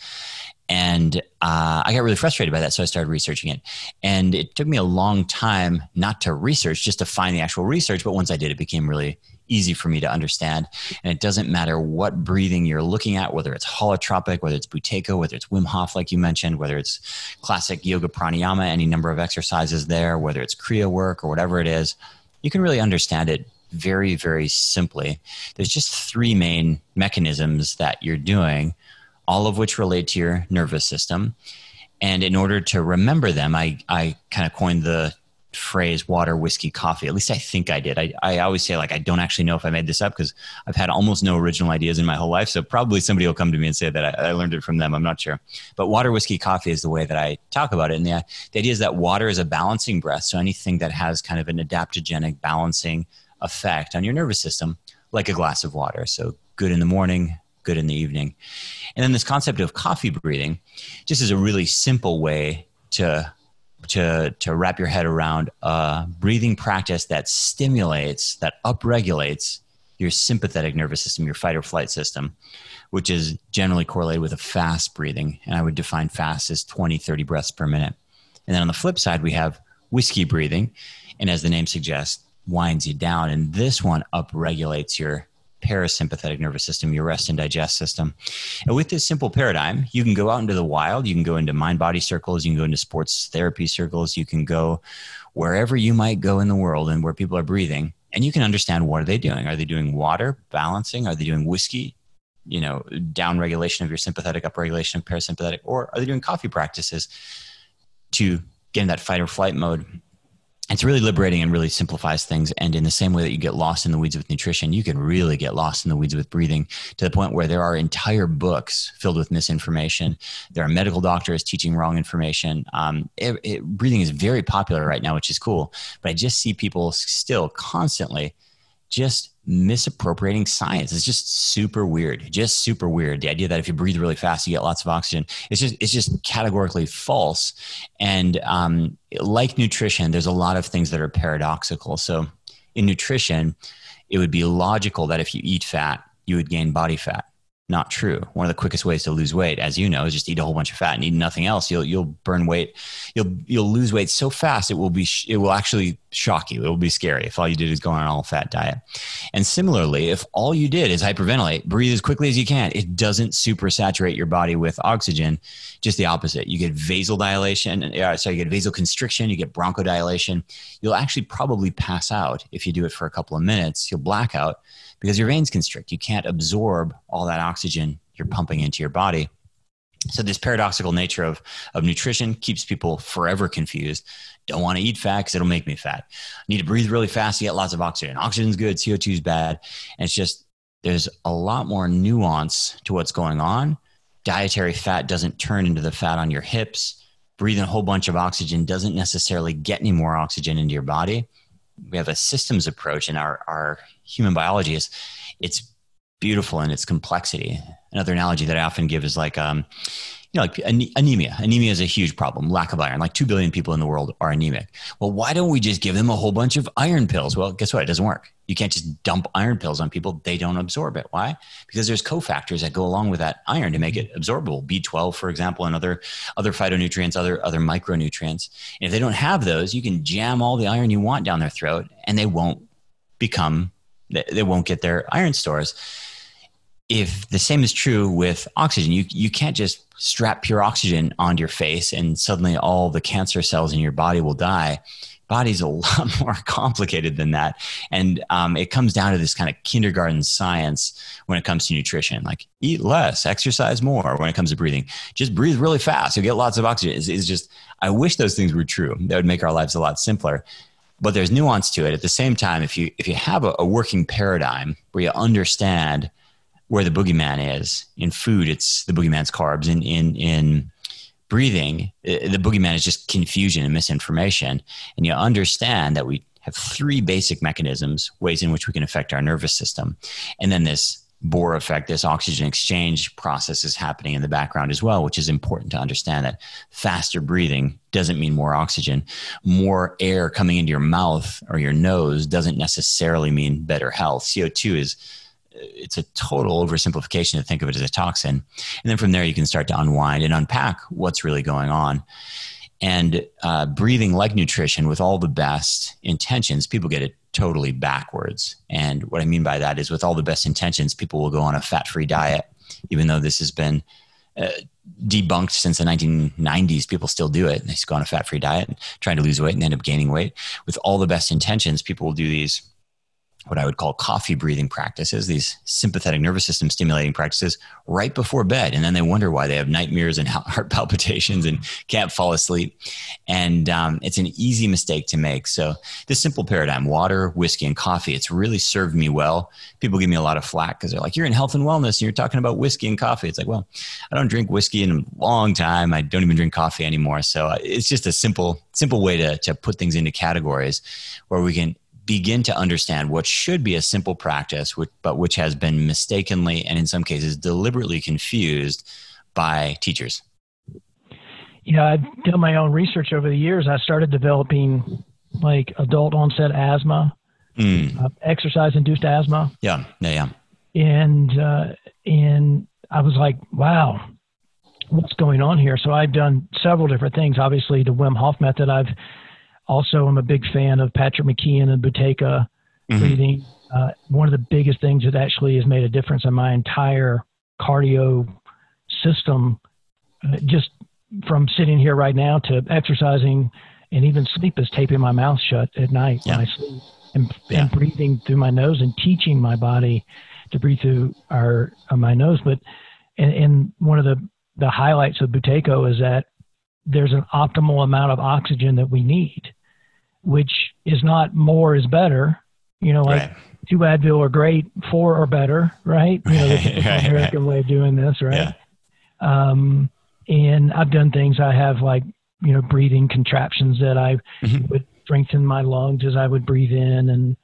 And uh, I got really frustrated by that, so I started researching it. And it took me a long time not to research, just to find the actual research. But once I did, it became really easy for me to understand. And it doesn't matter what breathing you're looking at, whether it's holotropic, whether it's Buteyko, whether it's Wim Hof, like you mentioned, whether it's classic yoga pranayama, any number of exercises there, whether it's Kriya work or whatever it is, you can really understand it very, very simply. There's just three main mechanisms that you're doing, all of which relate to your nervous system. And in order to remember them, I, I kind of coined the phrase water, whiskey, coffee. At least I think I did. I, I always say, like, I don't actually know if I made this up because I've had almost no original ideas in my whole life. So probably somebody will come to me and say that I, I, learned it from them. I'm not sure. But water, whiskey, coffee is the way that I talk about it. And the, the idea is that water is a balancing breath. So anything that has kind of an adaptogenic balancing effect on your nervous system like a glass of water. So good in the morning, good in the evening. And then this concept of coffee breathing just is a really simple way to to to wrap your head around a breathing practice that stimulates, that upregulates your sympathetic nervous system, your fight or flight system, which is generally correlated with a fast breathing. And I would define fast as 20, 30 breaths per minute. And then on the flip side, we have whiskey breathing. And as the name suggests, winds you down. And this one upregulates your parasympathetic nervous system, your rest and digest system. And with this simple paradigm, you can go out into the wild, you can go into mind body circles, you can go into sports therapy circles, you can go wherever you might go in the world and where people are breathing. And you can understand what are they doing? Are they doing water balancing? Are they doing whiskey? You know, down regulation of your sympathetic, up regulation of parasympathetic, or are they doing coffee practices to get in that fight or flight mode it's really liberating and really simplifies things. And in the same way that you get lost in the weeds with nutrition, you can really get lost in the weeds with breathing to the point where there are entire books filled with misinformation. There are medical doctors teaching wrong information. Um, it, it, breathing is very popular right now, which is cool. But I just see people still constantly just misappropriating science. It's just super weird. Just super weird. The idea that if you breathe really fast, you get lots of oxygen. It's just it's just categorically false. And um, like nutrition, there's a lot of things that are paradoxical. So in nutrition, it would be logical that if you eat fat, you would gain body fat not true. One of the quickest ways to lose weight, as you know, is just eat a whole bunch of fat and eat nothing else. You'll you'll burn weight. You'll you'll lose weight so fast it will be it will actually shock you. It will be scary if all you did is go on an all fat diet. And similarly, if all you did is hyperventilate, breathe as quickly as you can, it doesn't super saturate your body with oxygen. Just the opposite. You get vasodilation. Uh, sorry, you get vasoconstriction. You get bronchodilation. You'll actually probably pass out if you do it for a couple of minutes. You'll black out because your veins constrict. You can't absorb all that oxygen you're pumping into your body. So this paradoxical nature of, of nutrition keeps people forever confused. Don't want to eat fat because it'll make me fat. Need to breathe really fast to get lots of oxygen. Oxygen's good, CO2 is bad. And it's just there's a lot more nuance to what's going on. Dietary fat doesn't turn into the fat on your hips. Breathing a whole bunch of oxygen doesn't necessarily get any more oxygen into your body we have a systems approach in our, our human biology is it's beautiful in its complexity. Another analogy that I often give is like, um, you know, like anemia. Anemia is a huge problem, lack of iron. Like 2 billion people in the world are anemic. Well, why don't we just give them a whole bunch of iron pills? Well, guess what? It doesn't work. You can't just dump iron pills on people. They don't absorb it. Why? Because there's cofactors that go along with that iron to make it absorbable. B12, for example, and other, other phytonutrients, other, other micronutrients. And if they don't have those, you can jam all the iron you want down their throat and they won't become, they won't get their iron stores if the same is true with oxygen, you, you can't just strap pure oxygen onto your face and suddenly all the cancer cells in your body will die. Body's a lot more complicated than that. And um, it comes down to this kind of kindergarten science when it comes to nutrition like eat less, exercise more. When it comes to breathing, just breathe really fast. You'll get lots of oxygen. It's, it's just, I wish those things were true. That would make our lives a lot simpler but there's nuance to it at the same time if you if you have a, a, working paradigm where you understand where the boogeyman is. In food, it's the boogeyman's carbs. In in in breathing, the boogeyman is just confusion and misinformation. And you understand that we have three basic mechanisms, ways in which we can affect our nervous system, and then this Bohr effect, this oxygen exchange process is happening in the background as well, which is important to understand that faster breathing doesn't mean more oxygen. More air coming into your mouth or your nose doesn't necessarily mean better health. CO2 is it's a total oversimplification to think of it as a toxin. And then from there, you can start to unwind and unpack what's really going on. And uh, breathing like nutrition with all the best intentions, people get it totally backwards. And what I mean by that is, with all the best intentions, people will go on a fat free diet, even though this has been uh, debunked since the 1990s. People still do it. They go on a fat free diet, trying to lose weight and end up gaining weight. With all the best intentions, people will do these what I would call coffee breathing practices, these sympathetic nervous system stimulating practices right before bed. And then they wonder why they have nightmares and heart palpitations and can't fall asleep. And um, it's an easy mistake to make. So, this simple paradigm water, whiskey, and coffee it's really served me well. People give me a lot of flack because they're like, You're in health and wellness and you're talking about whiskey and coffee. It's like, Well, I don't drink whiskey in a long time. I don't even drink coffee anymore. So, uh, it's just a simple, simple way to, to put things into categories where we can begin to understand what should be a simple practice, which, but which has been mistakenly and in some cases deliberately confused by teachers? Yeah, I've done my own research over the years. I started developing like adult onset asthma, mm. uh, exercise induced asthma. Yeah, yeah, yeah. And uh, and I was like, wow, what's going on here? So I've done several different things. Obviously, the Wim Hof method. I've also, I'm a big fan of Patrick McKeown and Buteyko mm-hmm. breathing. Uh, one of the biggest things that actually has made a difference in my entire cardio system, uh, just from sitting here right now to exercising and even sleep, is taping my mouth shut at night yeah. when I sleep and, yeah. and, breathing through my nose and teaching my body to breathe through our uh, my nose. But and, and one of the the highlights of Buteyko is that there's an optimal amount of oxygen that we need which is not more is better. You know, like right. two Advil are great, four are better, right? You know, the right, American right. way of doing this, right? Yeah. Um, and I've done things. I have like you know breathing contraptions that I mm-hmm. would strengthen my lungs as I would breathe in, and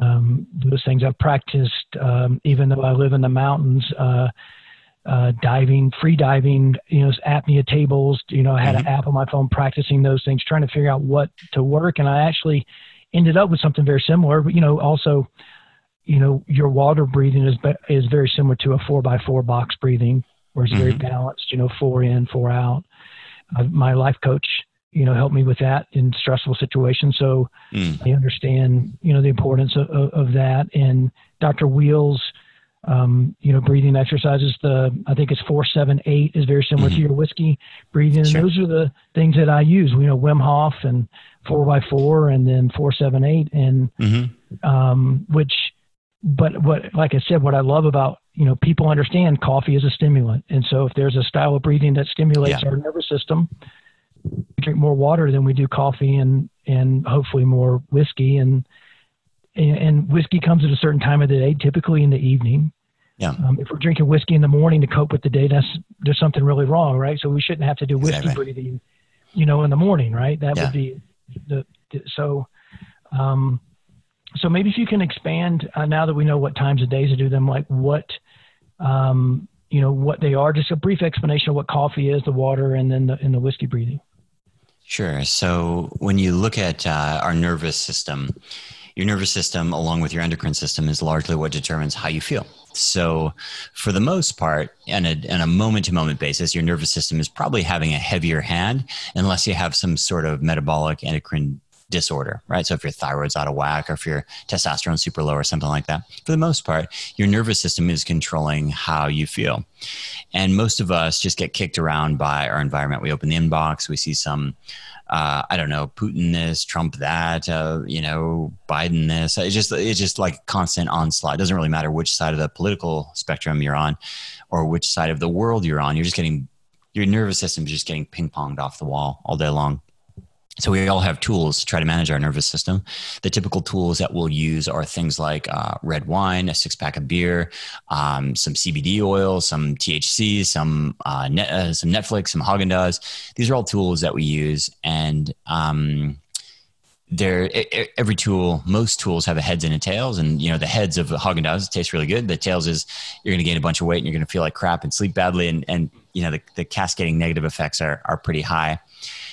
um, those things I've practiced. Um, even though I live in the mountains, uh, uh, diving, free diving, you know, apnea tables. You know, I had mm-hmm. an app on my phone practicing those things, trying to figure out what to work. And I actually ended up with something very similar. But, you know, also, you know, your water breathing is is very similar to a four by four box breathing, where it's mm-hmm. very balanced. You know, four in, four out. Uh, my life coach, you know, helped me with that in stressful situations. So mm. I understand, you know, the importance of, of, of that. And Dr. Weil's um, you know, breathing exercises. The I think it's four, seven, eight is very similar mm-hmm. to your whiskey breathing. Sure. those are the things that I use. You know, Wim Hof and four by four, and then four, seven, eight, and mm-hmm. um, which. But what, like I said, what I love about you know people understand coffee is a stimulant, and so if there's a style of breathing that stimulates yeah. our nervous system, we drink more water than we do coffee, and and hopefully more whiskey, and and, and whiskey comes at a certain time of the day, typically in the evening. Yeah. Um, if we're drinking whiskey in the morning to cope with the day, that's there's something really wrong, right? So we shouldn't have to do whiskey exactly. breathing, you know, in the morning, right? That yeah. would be the, the so. Um, so maybe if you can expand uh, now that we know what times of days to do them, like what, um, you know, what they are. Just a brief explanation of what coffee is, the water, and then the and the whiskey breathing. Sure. So when you look at uh, our nervous system, your nervous system, along with your endocrine system, is largely what determines how you feel. So, for the most part, on a, on a moment-to-moment basis, your nervous system is probably having a heavier hand, unless you have some sort of metabolic endocrine disorder, right? So if your thyroid's out of whack or if your testosterone super low or something like that, for the most part, your nervous system is controlling how you feel. And most of us just get kicked around by our environment. We open the inbox, we see some uh, I don't know, Putin this, Trump that, uh, you know, Biden this. It's just it's just like constant onslaught. It doesn't really matter which side of the political spectrum you're on, or which side of the world you're on. You're just getting your nervous system is just getting ping ponged off the wall all day long. So we all have tools to try to manage our nervous system. The typical tools that we'll use are things like uh, red wine, a six pack of beer, um, some CBD oil, some THC, some uh, net, uh, some Netflix, some Haagen Dazs. These are all tools that we use, and um, there every tool most tools have a heads and a tails and you know the heads of Haagen Dazs taste really good the tails is you're going to gain a bunch of weight and you're going to feel like crap and sleep badly and and you know the, the cascading negative effects are are pretty high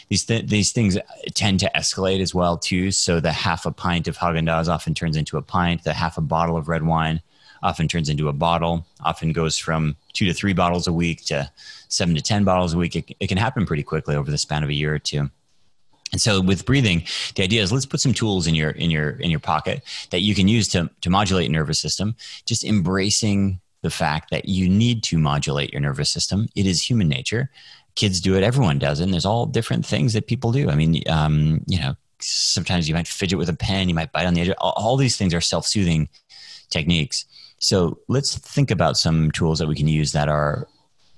these th- these things uh, tend to escalate as well too. So the half a pint of Haagen Dazs often turns into a pint. The half a bottle of red wine often turns into a bottle. Often goes from two to three bottles a week to seven to ten bottles a week. It, it can happen pretty quickly over the span of a year or two. And so with breathing, the idea is let's put some tools in your in your in your pocket that you can use to to modulate your nervous system. Just embracing the fact that you need to modulate your nervous system. It is human nature kids do it everyone does it and there's all different things that people do. I mean um, you know sometimes you might fidget with a pen you might bite on the edge all, all these things are self-soothing techniques. So let's think about some tools that we can use that are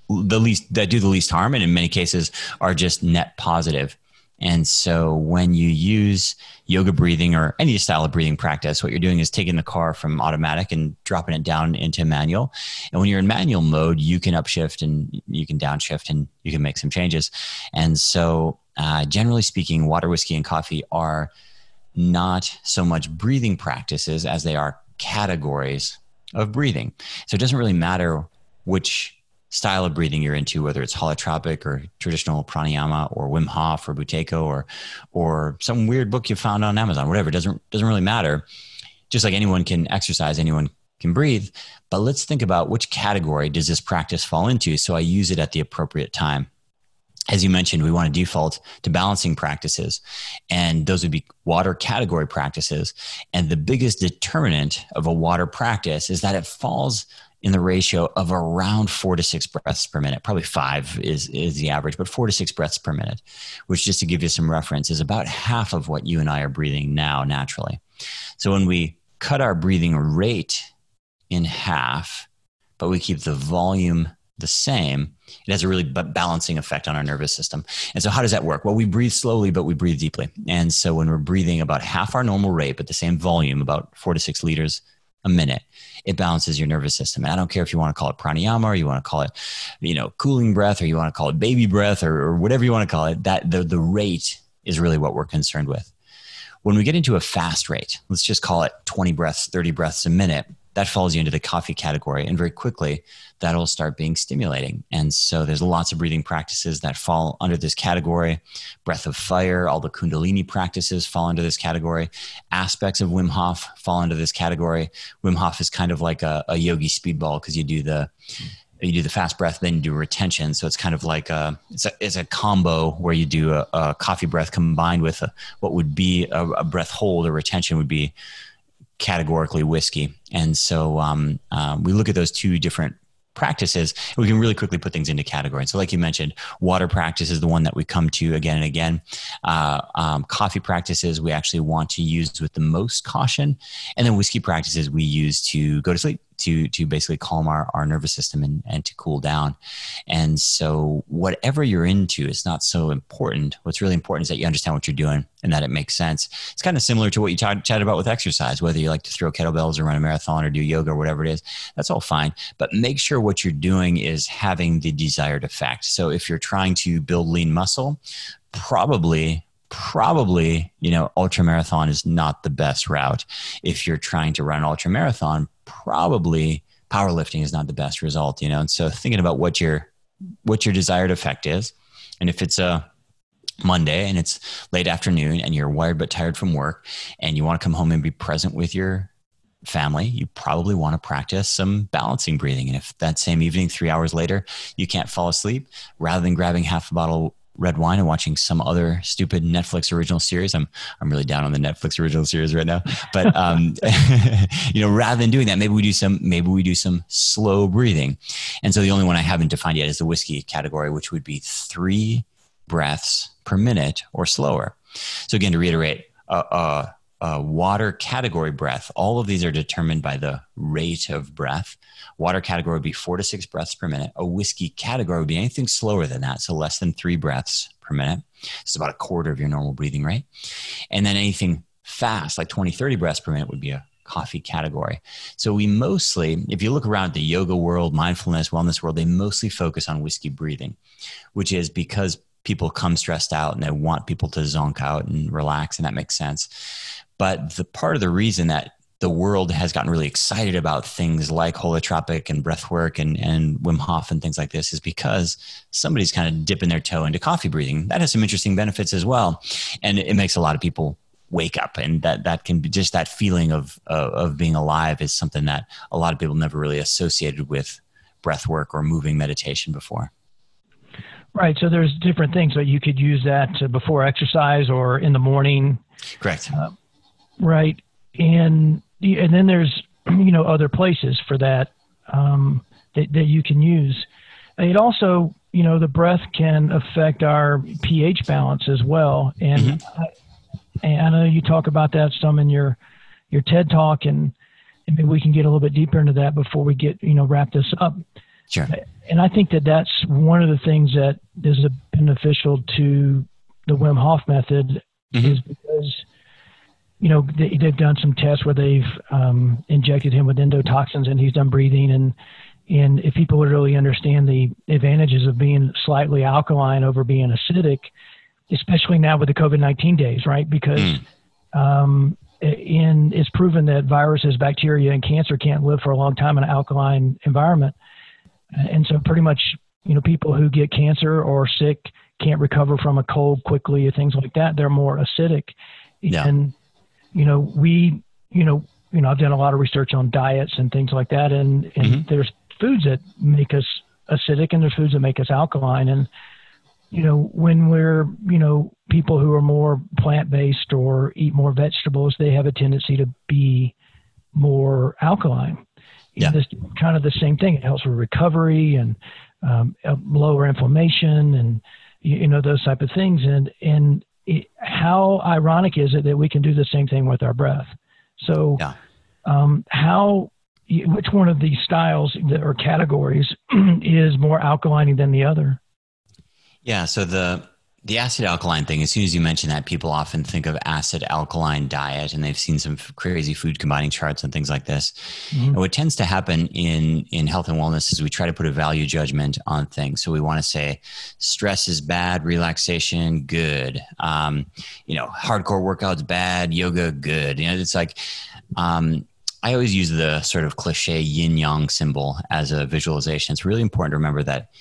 the least that do the least harm and in many cases are just net positive and so when you use yoga breathing or any style of breathing practice, what you're doing is taking the car from automatic and dropping it down into manual. And when you're in manual mode, you can upshift and you can downshift and you can make some changes. And so, uh, generally speaking, water, whiskey, and coffee are not so much breathing practices as they are categories of breathing. So it doesn't really matter which style of breathing you're into, whether it's holotropic or traditional pranayama or Wim Hof or Buteyko or or some weird book you found on Amazon, whatever. It doesn't doesn't really matter. Just like anyone can exercise, anyone can breathe. But let's think about which category does this practice fall into so I use it at the appropriate time. As you mentioned, we want to default to balancing practices, and those would be water category practices. And the biggest determinant of a water practice is that it falls in the ratio of around four to six breaths per minute. Probably five is, is the average, but four to six breaths per minute, which just to give you some reference is about half of what you and I are breathing now naturally. So when we cut our breathing rate in half, but we keep the volume the same, it has a really balancing effect on our nervous system. And so, how does that work? Well, we breathe slowly, but we breathe deeply. And so, when we're breathing about half our normal rate, but the same volume, about four to six liters a minute, it balances your nervous system. And I don't care if you want to call it pranayama or you want to call it, you know, cooling breath or you want to call it baby breath or, or whatever you want to call it. That the, the rate is really what we're concerned with. When we get into a fast rate, let's just call it 20 breaths, 30 breaths a minute, that falls you into the coffee category. And very quickly, that'll start being stimulating. And so there's lots of breathing practices that fall under this category. Breath of fire, all the Kundalini practices fall into this category. Aspects of Wim Hof fall into this category. Wim Hof is kind of like a, a yogi speedball because you do the you do the fast breath, then you do retention. So it's kind of like a it's a, it's a combo where you do a, a coffee breath combined with a, what would be a, a breath hold or retention would be categorically whiskey. And so um, uh, we look at those two different practices we can really quickly put things into category. So like you mentioned water practice is the one that we come to again and again. Uh, um, coffee practices we actually want to use with the most caution. And then whiskey practices we use to go to sleep to to basically calm our, our nervous system and, and to cool down. And so whatever you're into is not so important. What's really important is that you understand what you're doing and that it makes sense. It's kind of similar to what you talk, chatted about with exercise, whether you like to throw kettlebells or run a marathon or do yoga or whatever it is, that's all fine. But make sure what you're doing is having the desired effect. So if you're trying to build lean muscle, probably probably you know ultra marathon is not the best route if you're trying to run ultra marathon probably powerlifting is not the best result, you know. And so thinking about what your what your desired effect is, and if it's a Monday and it's late afternoon and you're wired but tired from work and you want to come home and be present with your family, you probably want to practice some balancing breathing. And if that same evening, three hours later, you can't fall asleep, rather than grabbing half a bottle red wine and watching some other stupid Netflix original series. I'm I'm really down on the Netflix original series right now. But um, you know, rather than doing that, maybe we do some maybe we do some slow breathing. And so the only one I haven't defined yet is the whiskey category, which would be three breaths per minute or slower. So again, to reiterate, uh, uh, uh, water category breath, all of these are determined by the rate of breath. Water category would be four to six breaths per minute. A whiskey category would be anything slower than that, so less than three breaths per minute. It's about a quarter of your normal breathing rate. And then anything fast, like 20, 30 breaths per minute, would be a coffee category. So we mostly, if you look around the yoga world, mindfulness, wellness world, they mostly focus on whiskey breathing, which is because people come stressed out and they want people to zonk out and relax, and that makes sense. But the part of the reason that the world has gotten really excited about things like holotropic and breathwork and, and Wim Hof and things like this is because somebody's kind of dipping their toe into coffee breathing. That has some interesting benefits as well. And it makes a lot of people wake up and that, that can be just that feeling of, of, of being alive is something that a lot of people never really associated with breathwork or moving meditation before. Right. So there's different things that you could use that before exercise or in the morning. Correct. Uh, Right. And and then there's you know other places for that um, that, that you can use. It also you know the breath can affect our pH balance as well. And, mm-hmm. I, and I know you talk about that some in your your TED talk, and, and maybe we can get a little bit deeper into that before we get you know wrap this up. Sure. And I think that that's one of the things that is beneficial to the Wim Hof method mm-hmm. is because you know, they, have done some tests where they've um, injected him with endotoxins and he's done breathing. And, and if people would really understand the advantages of being slightly alkaline over being acidic, especially now with the COVID 19 days, right? Because mm. um, in, it's proven that viruses, bacteria, and cancer can't live for a long time in an alkaline environment. And so, pretty much, you know, people who get cancer or sick can't recover from a cold quickly or things like that. They're more acidic. Yeah. And you know, we, you know, you know, I've done a lot of research on diets and things like that, and and mm-hmm. there's foods that make us acidic, and there's foods that make us alkaline, and you know, when we're, you know, people who are more plant based or eat more vegetables, they have a tendency to be more alkaline. Yeah. This kind of the same thing. It helps with recovery and um, lower inflammation and you know those type of things. And and how ironic is it that we can do the same thing with our breath? So, yeah. um, how, which one of these styles or categories is more alkaline than the other? Yeah. So the the acid alkaline thing, as soon as you mention that, people often think of acid alkaline diet, and they've seen some crazy food combining charts and things like this. Mm-hmm. And what tends to happen in in health and wellness is we try to put a value judgment on things. So we want to say stress is bad, relaxation good, um, you know, hardcore workouts bad, yoga good. You know, it's like. Um, I always use the sort of cliche yin yang symbol as a visualization. It's really important to remember that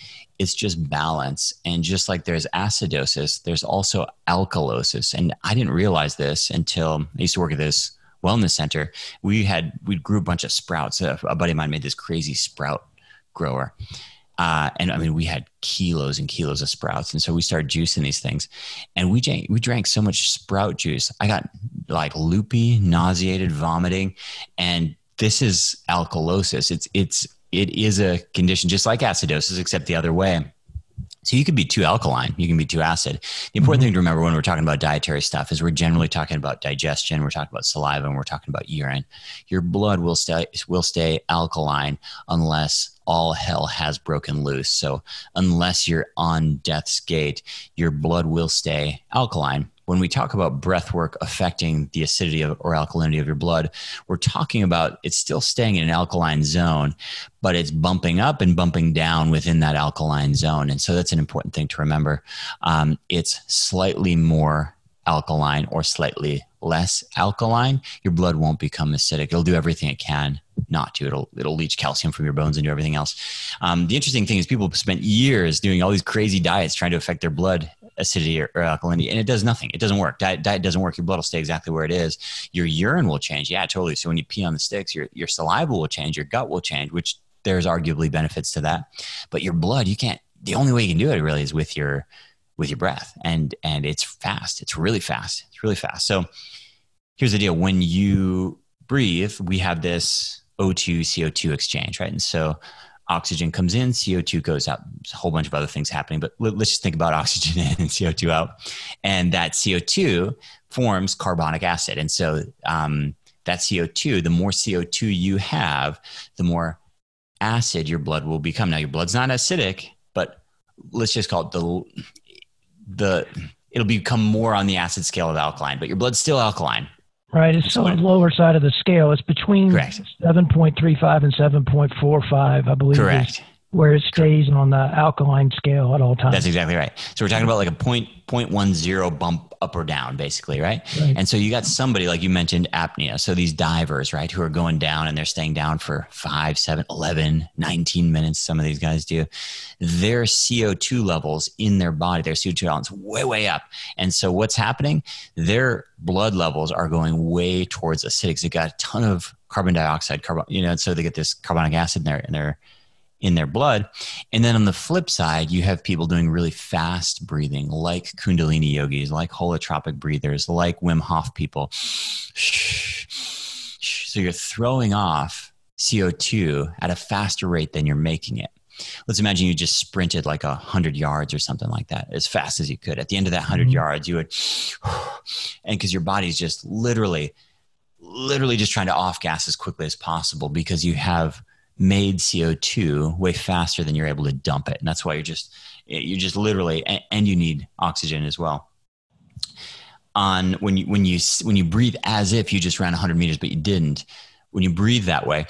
it's just balance. And just like there's acidosis, there's also alkalosis. And I didn't realize this until I used to work at this wellness center. We had, we grew a bunch of sprouts. A, a buddy of mine made this crazy sprout grower. Uh, and I mean, we had kilos and kilos of sprouts, and so we started juicing these things, and we drank we drank so much sprout juice. I got like loopy, nauseated, vomiting, and this is alkalosis. It's it's it is a condition just like acidosis, except the other way. So you could be too alkaline, you can be too acid. The important mm-hmm. thing to remember when we're talking about dietary stuff is we're generally talking about digestion, we're talking about saliva, and we're talking about urine. Your blood will stay will stay alkaline unless all hell has broken loose. So unless you're on death's gate, your blood will stay alkaline when we talk about breath work affecting the acidity of, or alkalinity of your blood, we're talking about it's still staying in an alkaline zone, but it's bumping up and bumping down within that alkaline zone. And so that's an important thing to remember. Um, it's slightly more alkaline or slightly less alkaline, your blood won't become acidic. It'll do everything it can not to. It'll it'll leach calcium from your bones and do everything else. Um, the interesting thing is people spent years doing all these crazy diets trying to affect their blood acidity or, or, alkalinity, and it does nothing. It doesn't work. Diet, diet doesn't work. Your blood will stay exactly where it is. Your urine will change. Yeah, totally. So when you pee on the sticks, your your saliva will change. Your gut will change, which there's arguably benefits to that. But your blood, you can't. The only way you can do it really is with your with your breath and and it's fast it's really fast it's really fast so here's the deal when you breathe we have this o2 co2 exchange right and so oxygen comes in co2 goes out There's a whole bunch of other things happening but let, us just think about oxygen in and co2 out. And that co2 forms carbonic acid. And so um, that co2 the more co2 you have the more acid your blood will become. Now your blood's not acidic but let's just call it the the it'll become more on the acid scale of alkaline, but your blood's still alkaline. Right. It's on the lower side of the scale. It's between Correct. 7.35 and 7.45, I believe. Correct where it stays on the alkaline scale at all times. That's exactly right. So we're talking about like a point point one zero bump up or down, basically, right? right? And so you got somebody like you mentioned apnea. So these divers, right, who are going down and they're staying down for five, seven, 11, 19 minutes. Some of these guys do. Their CO2 levels in their body, their CO2 balance way, way up. And so what's happening? Their blood levels are going way towards acidic. They got a ton of carbon dioxide, carbon, you know, and so they get this carbonic acid in their in their in their blood. And then on the flip side, you have people doing really fast breathing, like Kundalini yogis, like holotropic breathers, like Wim Hof people. So you're throwing off CO2 at a faster rate than you're making it. Let's imagine you just sprinted like a hundred yards or something like that, as fast as you could. At the end of that 100 mm-hmm. yards, you would, and because your body's just literally, literally just trying to off gas as quickly as possible because you have made CO2 way faster than you're able to dump it. And that's why you're just, you're just literally, and you need oxygen as well. On when you, when you, when you breathe as if you just ran 100 meters, but you didn't, when you breathe that way,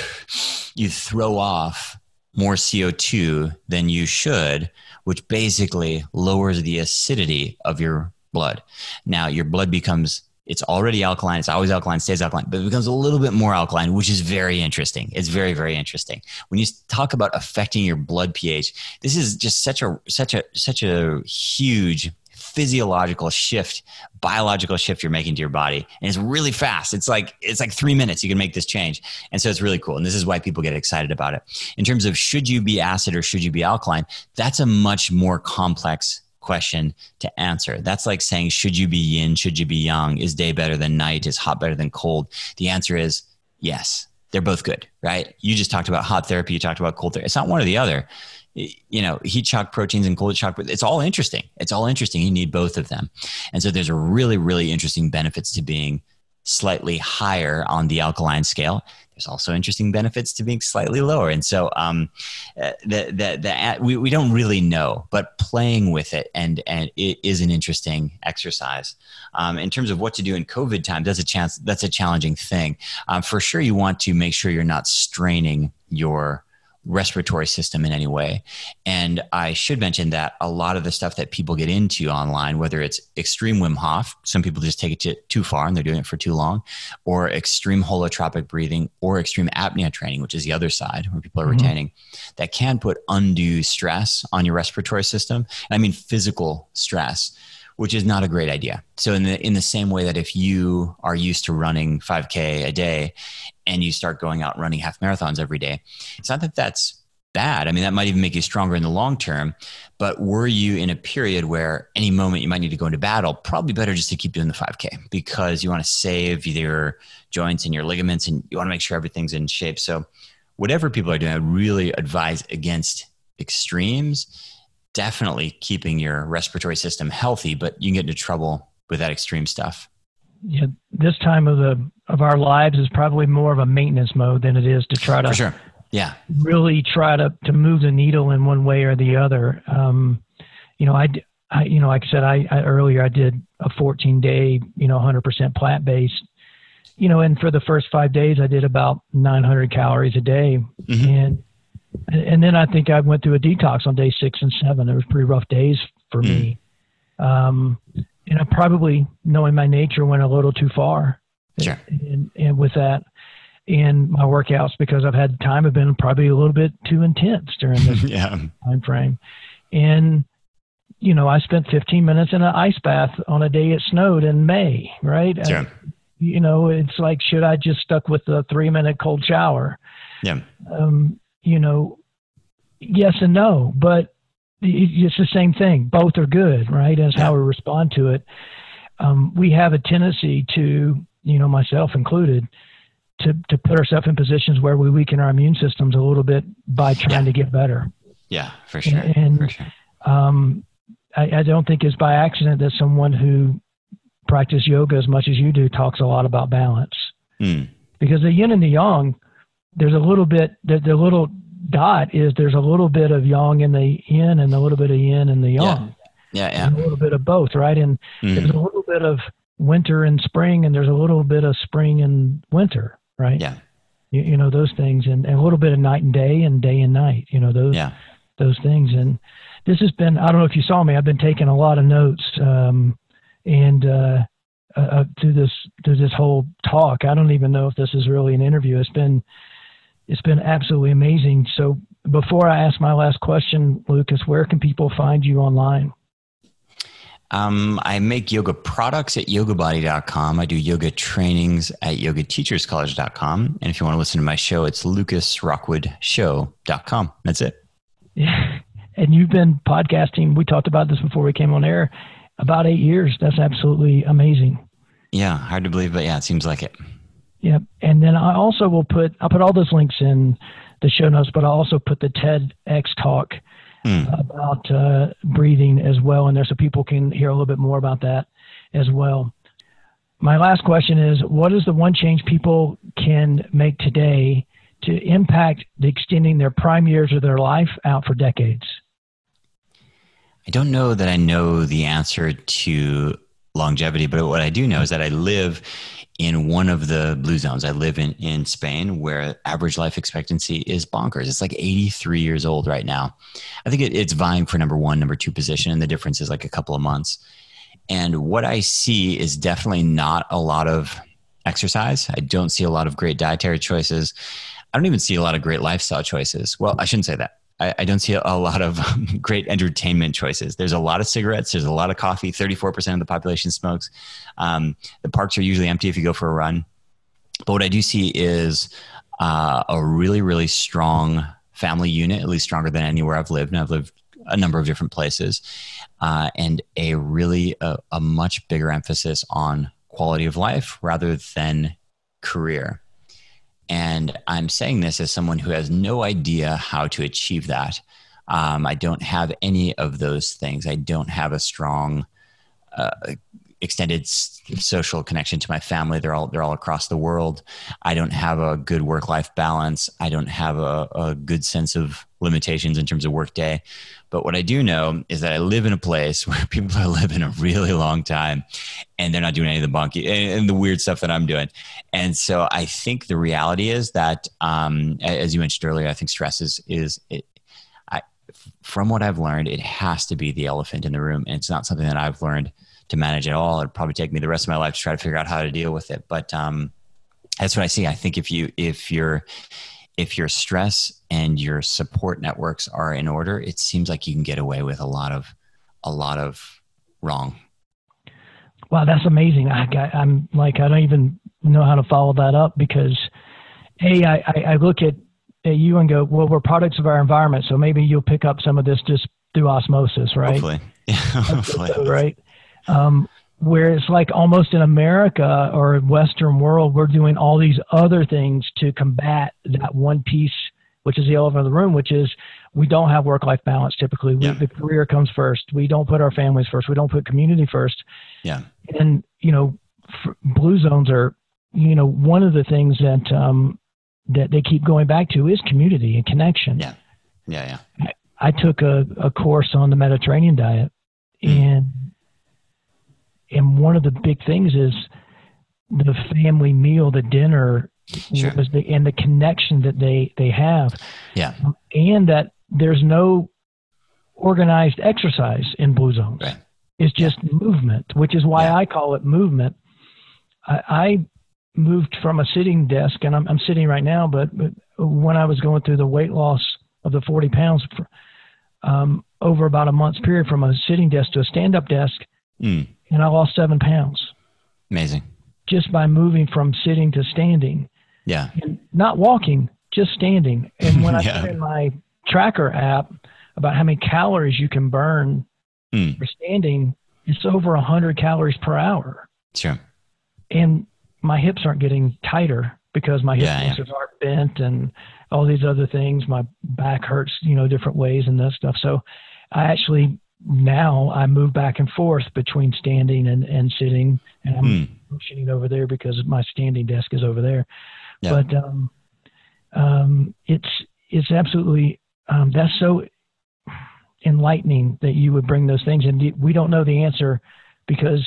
you throw off more CO2 than you should, which basically lowers the acidity of your blood. Now, your blood becomes it's already alkaline. It's always alkaline, stays alkaline, but it becomes a little bit more alkaline, which is very interesting. It's very, very interesting. When you talk about affecting your blood pH, this is just such a such a such a huge physiological shift, biological shift you're making to your body. And it's really fast. It's like it's like three minutes you can make this change. And so it's really cool. And this is why people get excited about it. In terms of should you be acid or should you be alkaline, that's a much more complex question to answer. That's like saying, should you be yin? Should you be yang? Is day better than night? Is hot better than cold? The answer is yes. They're both good, right? You just talked about hot therapy. You talked about cold therapy. It's not one or the other. You know, heat shock proteins and cold shock. It's all interesting. It's all interesting. You need both of them. And so there's a really, really interesting benefits to being slightly higher on the alkaline scale there's also interesting benefits to being slightly lower. And so um, uh, the, the, the, we, we don't really know, but playing with it and, and it is an interesting exercise. Um, in terms of what to do in COVID times, that's a chance, that's a challenging thing. Um, for sure, you want to make sure you're not straining your respiratory system in any way. And I should mention that a lot of the stuff that people get into online, whether it's extreme Wim Hof, some people just take it to, too far and they're doing it for too long, or extreme holotropic breathing, or extreme apnea training, which is the other side where people are mm-hmm. retaining, that can put undue stress on your respiratory system. And I mean physical stress which is not a great idea. So in the in the same way that if you are used to running 5k a day and you start going out running half marathons every day, it's not that that's bad. I mean that might even make you stronger in the long term, but were you in a period where any moment you might need to go into battle, probably better just to keep doing the 5k because you want to save your joints and your ligaments and you want to make sure everything's in shape. So whatever people are doing, I really advise against extremes definitely keeping your respiratory system healthy, but you can get into trouble with that extreme stuff. Yeah, this time of the of our lives is probably more of a maintenance mode than it is to try to sure. Yeah. really try to to move the needle in one way or the other. Um, you know, I, I you know, like I said, I, I earlier I did a 14 day, you know, 100% plant based. You know, and for the first five days, I did about 900 calories a day, mm-hmm. and and then I think I went through a detox on day six and seven. It was pretty rough days for mm. me. Um, and I probably, knowing my nature, went a little too far. Sure. And, and with that, and my workouts, because I've had time, have been probably a little bit too intense during this yeah. time frame. And you know, I spent 15 minutes in an ice bath on a day it snowed in May, right? I, you know, it's like, should I just stuck with the three minute cold shower? Yeah. Um, you know, yes and no, but it's the same thing. Both are good, right? As how we respond to it. Um, we have a tendency to, you know, myself included, to to put ourselves in positions where we weaken our immune systems a little bit by trying yeah. to get better. Yeah, for sure. And, and for sure. Um, I, I don't think it's by accident that someone who practice yoga as much as you do talks a lot about balance. Mm. Because the yin and the yang, there's a little bit, the, the little dot is there's a little bit of yang in the yin and a little bit of yin in the yang. Yeah, yeah. yeah. a little bit of both, right? And mm. there's a little bit of winter and spring, and there's a little bit of spring and winter, right? Yeah. You, you know those things, and, and a little bit of night and day, and day and night. You know those yeah. those things, and this has been I don't know if you saw me. I've been taking a lot of notes, um, and uh, uh, uh, through this through this whole talk, I don't even know if this is really an interview. It's been it's been absolutely amazing. So before I ask my last question, Lucas, where can people find you online? Um, I make yoga products at yogabody.com. I do yoga trainings at yogateacherscollege.com. And if you want to listen to my show, it's lucasrockwoodshow.com. That's it. Yeah. And you've been podcasting. We talked about this before we came on air about eight years. That's absolutely amazing. Yeah. Hard to believe, but yeah, it seems like it. Yep. And then I also will put, I'll put all those links in the show notes, but I'll also put the TEDx talk mm. about uh, breathing as well in there so people can hear a little bit more about that as well. My last question is What is the one change people can make today to impact the extending their prime years of their life out for decades? I don't know that I know the answer to longevity, but what I do know is that I live in one of the blue zones. I live in, in Spain where average life expectancy is bonkers. It's like 83 years old right now. I think it, it's vying for number one, number two position, and the difference is like a couple of months. And what I see is definitely not a lot of exercise. I don't see a lot of great dietary choices. I don't even see a lot of great lifestyle choices. Well, I shouldn't say that. I, I don't see a, lot of great entertainment choices. There's a lot of cigarettes. There's a lot of coffee. 34% of the population smokes. Um, the parks are usually empty if you go for a run. But what I do see is uh, a really, really strong family unit, at least stronger than anywhere I've lived. And I've lived a number of different places, uh, and a really a, a much bigger emphasis on quality of life rather than career. And I'm saying this as someone who has no idea how to achieve that. Um, I don't have any of those things. I don't have a strong uh, extended social connection to my family. They're all they're all across the world. I don't have a good work life balance. I don't have a, a good sense of limitations in terms of workday. But what I do know is that I live in a place where people are living a really long time and they're not doing any of the bunky and the weird stuff that I'm doing. And so I think the reality is that, um, as you mentioned earlier, I think stress is, is it, I, from what I've learned, it has to be the elephant in the room. And it's not something that I've learned to manage at all. It'd probably take me the rest of my life to try to figure out how to deal with it. But, um, that's what I see. I think if you, if you're, if your stress and your support networks are in order, it seems like you can get away with a lot of a lot of wrong. Wow, that's amazing. I, am like I don't even know how to follow that up because a I, I, look at, at you and go, well, we're products of our environment, so maybe you'll pick up some of this just through osmosis, right? Hopefully, yeah, hopefully. right. Um, where it's like almost in America or Western world, we're doing all these other things to combat that one piece, which is the elephant in the room, which is we don't have work life balance typically. Yeah. The career comes first. We don't put our families first. We don't put community first. Yeah. And, you know, blue zones are, you know, one of the things that, um, that they keep going back to is community and connection. Yeah. Yeah. Yeah. I, I took a, a course on the Mediterranean diet mm. and and one of the big things is the family meal, the dinner, sure. the, and the connection that they they have. Yeah, and that there's no organized exercise in Blue Zones. Right. It's just yeah. movement, which is why yeah. I call it movement. I, I moved from a sitting desk, and I'm, I'm sitting right now, but, but when I was going through the weight loss of the 40 pounds for, um, over about a month's period from a sitting desk to a stand up desk, mm and I lost seven pounds. Amazing. Just by moving from sitting to standing. Yeah. And not walking, just standing. And when I put in my tracker app, about how many calories you can burn Mm. for standing, it's over 100 calories per hour. Sure. And my hips aren't getting tighter because my hip Yeah, yeah. aren't bent and all these other things. My back hurts, you know, different ways and that stuff. So I actually now I move back and forth between standing and, and sitting and I'm Mm. motioning over there because my standing desk is over there. Yeah. But um, um, it's it's absolutely um, that's so enlightening that you would bring those things, and we don't know the answer because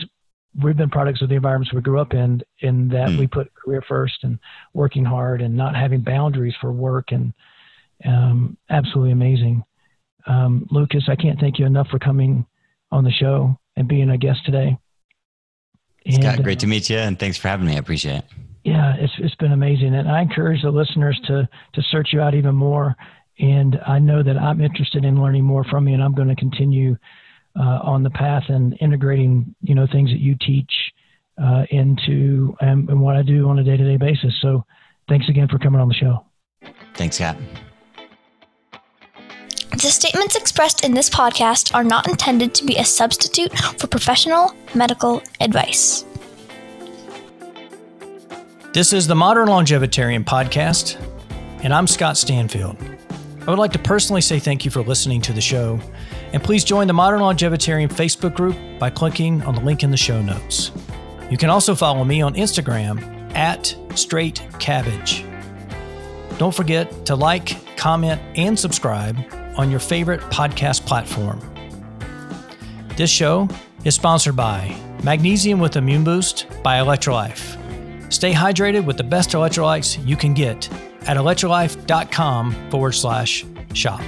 we've been products of the environments we grew up in, in that Mm. we put career first and working hard and not having boundaries for work, and um, absolutely amazing. Um, Lucas, I can't thank you enough for coming on the show and being a guest today. Scott, great uh, to meet you, and thanks for having me. I appreciate it. Yeah, it's it's been amazing, and I encourage the listeners to to search you out even more. And I know that I'm interested in learning more from you, and I'm going to continue uh, on the path and integrating you know things that you teach uh, into um, and what I do on a day to day basis. So, thanks again for coming on the show. Thanks, Scott. The statements expressed in this podcast are not intended to be a substitute for professional medical advice. This is the Modern Longevitarian Podcast, and I'm Scott Stanfield. I would like to personally say thank you for listening to the show, and please join the Modern Longevitarian Facebook group by clicking on the link in the show notes. You can also follow me on Instagram at Straight Cabbage. Don't forget to like, comment, and subscribe on your favorite podcast platform. This show is sponsored by Magnesium with Immune Boost by Electrolyfe. Stay hydrated with the best electrolytes you can get at electrolyfe.com forward slash shop.